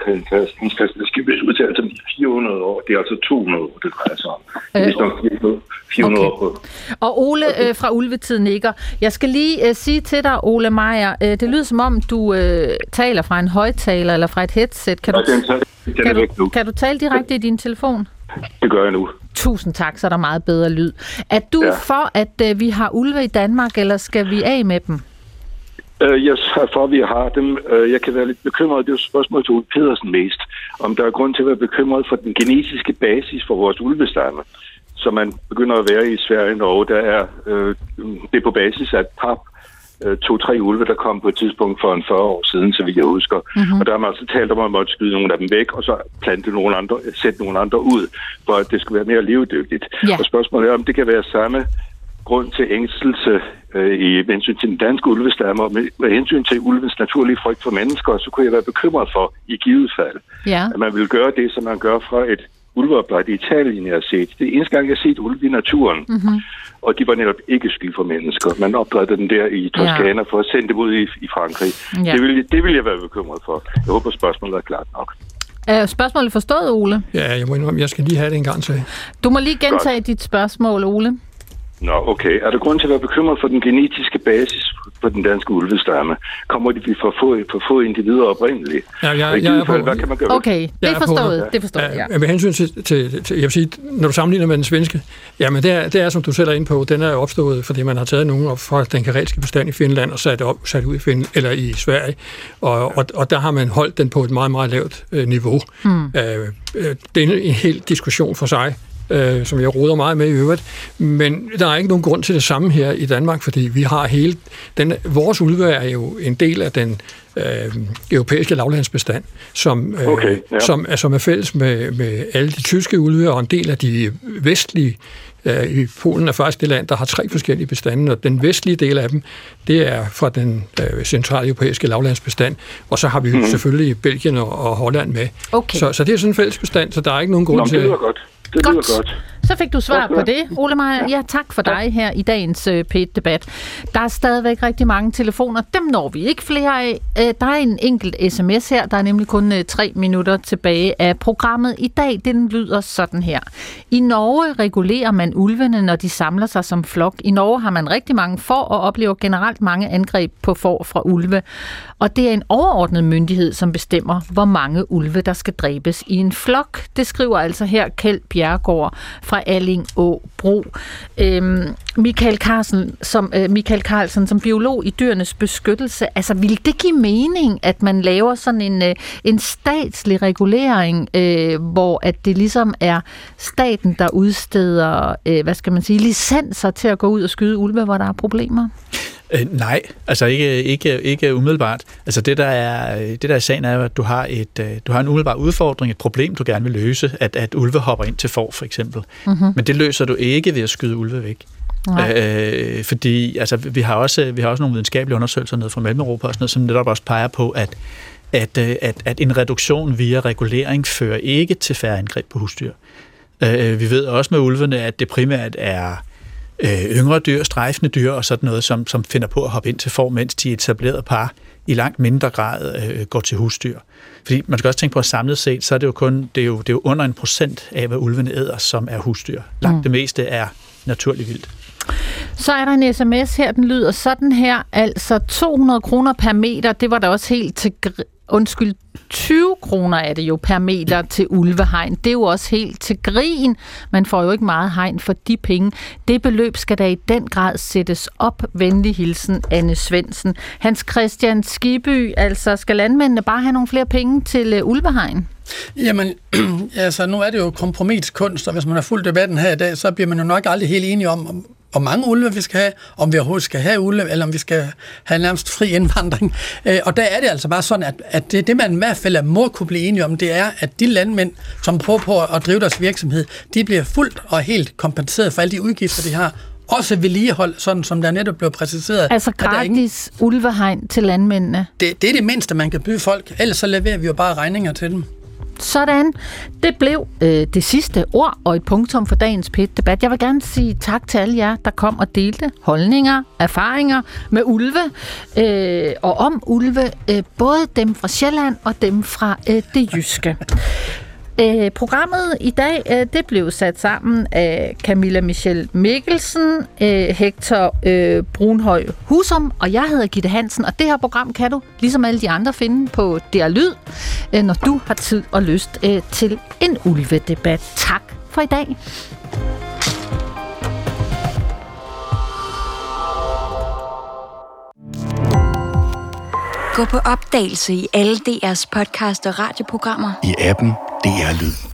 Det skal blive udtalt som 400 år. Det er altså 200 år, det drejer sig om. Øh, det er 400, 400 okay. år på. Og Ole øh, fra Ulvetid nikker. Jeg skal lige uh, sige til dig, Ole Meier, uh, det lyder som om, du uh, taler fra en højtaler eller fra et headset. Kan, ja, du, den, den kan, du, kan du tale direkte i din telefon? Det gør jeg nu. Tusind tak, så er der meget bedre lyd. Er du ja. for, at uh, vi har ulve i Danmark, eller skal vi af med dem? Uh, jeg er for, at vi har dem. Uh, jeg kan være lidt bekymret. Det er jo spørgsmål til Ole Pedersen mest. Om der er grund til at være bekymret for den genetiske basis for vores ulvestamme, som man begynder at være i Sverige og Norge. Der er, uh, det er på basis af et pap, to-tre ulve, der kom på et tidspunkt for en 40 år siden, så vidt jeg husker. Mm-hmm. Og der har man altså talt om, at man måtte skyde nogle af dem væk, og så plante nogle andre, sætte nogle andre ud, for at det skal være mere levedygtigt. Ja. Og spørgsmålet er, om det kan være samme grund til ængstelse øh, i hensyn til den danske ulvestamme, og med, med hensyn til ulvens naturlige frygt for mennesker, så kunne jeg være bekymret for i givet fald, ja. at man vil gøre det, som man gør fra et ulveopdræt i Italien, jeg har set. Det er eneste gang, jeg har set ulve i naturen, mm-hmm. og de var netop ikke sky for mennesker. Man opdrættede den der i Toskana ja. for at sende dem ud i, i Frankrig. Ja. Det, vil, det vil jeg være bekymret for. Jeg håber, spørgsmålet er klart nok. Er spørgsmålet forstået, Ole? Ja, jeg må indrømme, jeg skal lige have det en gang til. Du må lige gentage Godt. dit spørgsmål, Ole. Nå, okay. Er der grund til at være bekymret for den genetiske basis på den danske ulvestamme? Kommer de for få, for få individer oprindeligt? Ja, jeg, jeg, jeg er på. Hvad kan man gøre? Okay, det er forstået. Det er forstået, ja. ja. Med hensyn til, til, til, jeg vil sige, når du sammenligner med den svenske, jamen det er, det er, som du selv er inde på, den er opstået, fordi man har taget nogen op fra den karelske bestand i Finland og sat, op, sat ud i, Finland, eller i Sverige, og, og, og der har man holdt den på et meget, meget lavt øh, niveau. Øh, øh, det er en, en hel diskussion for sig, øh, som jeg roder meget med i øvrigt. Men der er ikke nogen grund til det samme her i Danmark, fordi vi har hele... Den, vores ulve er jo en del af den øh, europæiske lavlandsbestand, som, øh, okay, ja. som, er, som er fælles med, med alle de tyske ulve og en del af de vestlige øh, i Polen er faktisk det land, der har tre forskellige bestande, og den vestlige del af dem, det er fra den øh, centrale europæiske lavlandsbestand, og så har vi mm-hmm. selvfølgelig Belgien og, og Holland med. Okay. Så, så det er sådan en fælles bestand, så der er ikke nogen grund Nå, til... Det lyder godt. Det godt. lyder godt. Så fik du svar på det, Ole Meyer. Ja, tak for dig her i dagens uh, P1-debat. Der er stadigvæk rigtig mange telefoner. Dem når vi ikke flere af. Uh, der er en enkelt sms her. Der er nemlig kun uh, tre minutter tilbage af programmet. I dag, den lyder sådan her. I Norge regulerer man ulvene, når de samler sig som flok. I Norge har man rigtig mange får og oplever generelt mange angreb på får fra ulve. Og det er en overordnet myndighed, som bestemmer, hvor mange ulve, der skal dræbes i en flok. Det skriver altså her Kjeld Bjergård fra Alling Å Bro. Øhm, Michael, Carlsen, som, øh, Michael Carlsen, som biolog i dyrenes beskyttelse, altså vil det give mening, at man laver sådan en, øh, en statslig regulering, øh, hvor at det ligesom er staten, der udsteder, øh, hvad skal man sige, licenser til at gå ud og skyde ulve, hvor der er problemer? Øh, nej, altså ikke, ikke, ikke umiddelbart. Altså det der, er, det der er sagen er at du har, et, øh, du har en umiddelbar udfordring, et problem, du gerne vil løse, at, at ulve hopper ind til for, for eksempel. Mm-hmm. Men det løser du ikke ved at skyde ulve væk. Øh, fordi altså, vi, har også, vi har også nogle videnskabelige undersøgelser nede fra Mellem-Europa, og sådan noget, som netop også peger på, at, at, øh, at, at en reduktion via regulering fører ikke til færre angreb på husdyr. Øh, vi ved også med ulvene, at det primært er øh, yngre dyr, strejfende dyr og sådan noget, som, som finder på at hoppe ind til for, mens de etablerede par i langt mindre grad øh, går til husdyr. Fordi man skal også tænke på, at samlet set, så er det jo kun det er jo, det er jo under en procent af, hvad ulvene æder, som er husdyr. Langt mm. det meste er naturligt vildt. Så er der en sms her, den lyder sådan her, altså 200 kroner per meter, det var da også helt til undskyld, 20 kroner er det jo per meter til ulvehegn. Det er jo også helt til grin. Man får jo ikke meget hegn for de penge. Det beløb skal da i den grad sættes op. Venlig hilsen, Anne Svensen. Hans Christian Skiby, altså skal landmændene bare have nogle flere penge til øh, ulvehegn? Jamen, altså nu er det jo kompromiskunst, og hvis man har fulgt debatten her i dag, så bliver man jo nok aldrig helt enige om, hvor mange ulve vi skal have, om vi overhovedet skal have ulve, eller om vi skal have nærmest fri indvandring. Øh, og der er det altså bare sådan, at, at det, det man i hvert fald må kunne blive enige om, det er, at de landmænd, som prøver på at drive deres virksomhed, de bliver fuldt og helt kompenseret for alle de udgifter, de har, også vedligehold, sådan som der netop blev præciseret. Altså gratis ingen... ulvehegn til landmændene? Det, det er det mindste, man kan byde folk, ellers så leverer vi jo bare regninger til dem. Sådan. Det blev øh, det sidste ord og et punktum for dagens PET-debat. Jeg vil gerne sige tak til alle jer, der kom og delte holdninger, erfaringer med ulve øh, og om ulve. Øh, både dem fra Sjælland og dem fra øh, det jyske. Øh, programmet i dag øh, det blev sat sammen af Camilla Michelle Mikkelsen, øh, Hector øh, Brunhøj Husum, og jeg hedder Gitte Hansen, og det her program kan du, ligesom alle de andre, finde på DR Lyd, øh, når du har tid og lyst øh, til en ulvedebat. Tak for i dag. Gå på opdagelse i alle DR's podcast og radioprogrammer. I appen DR Lyd.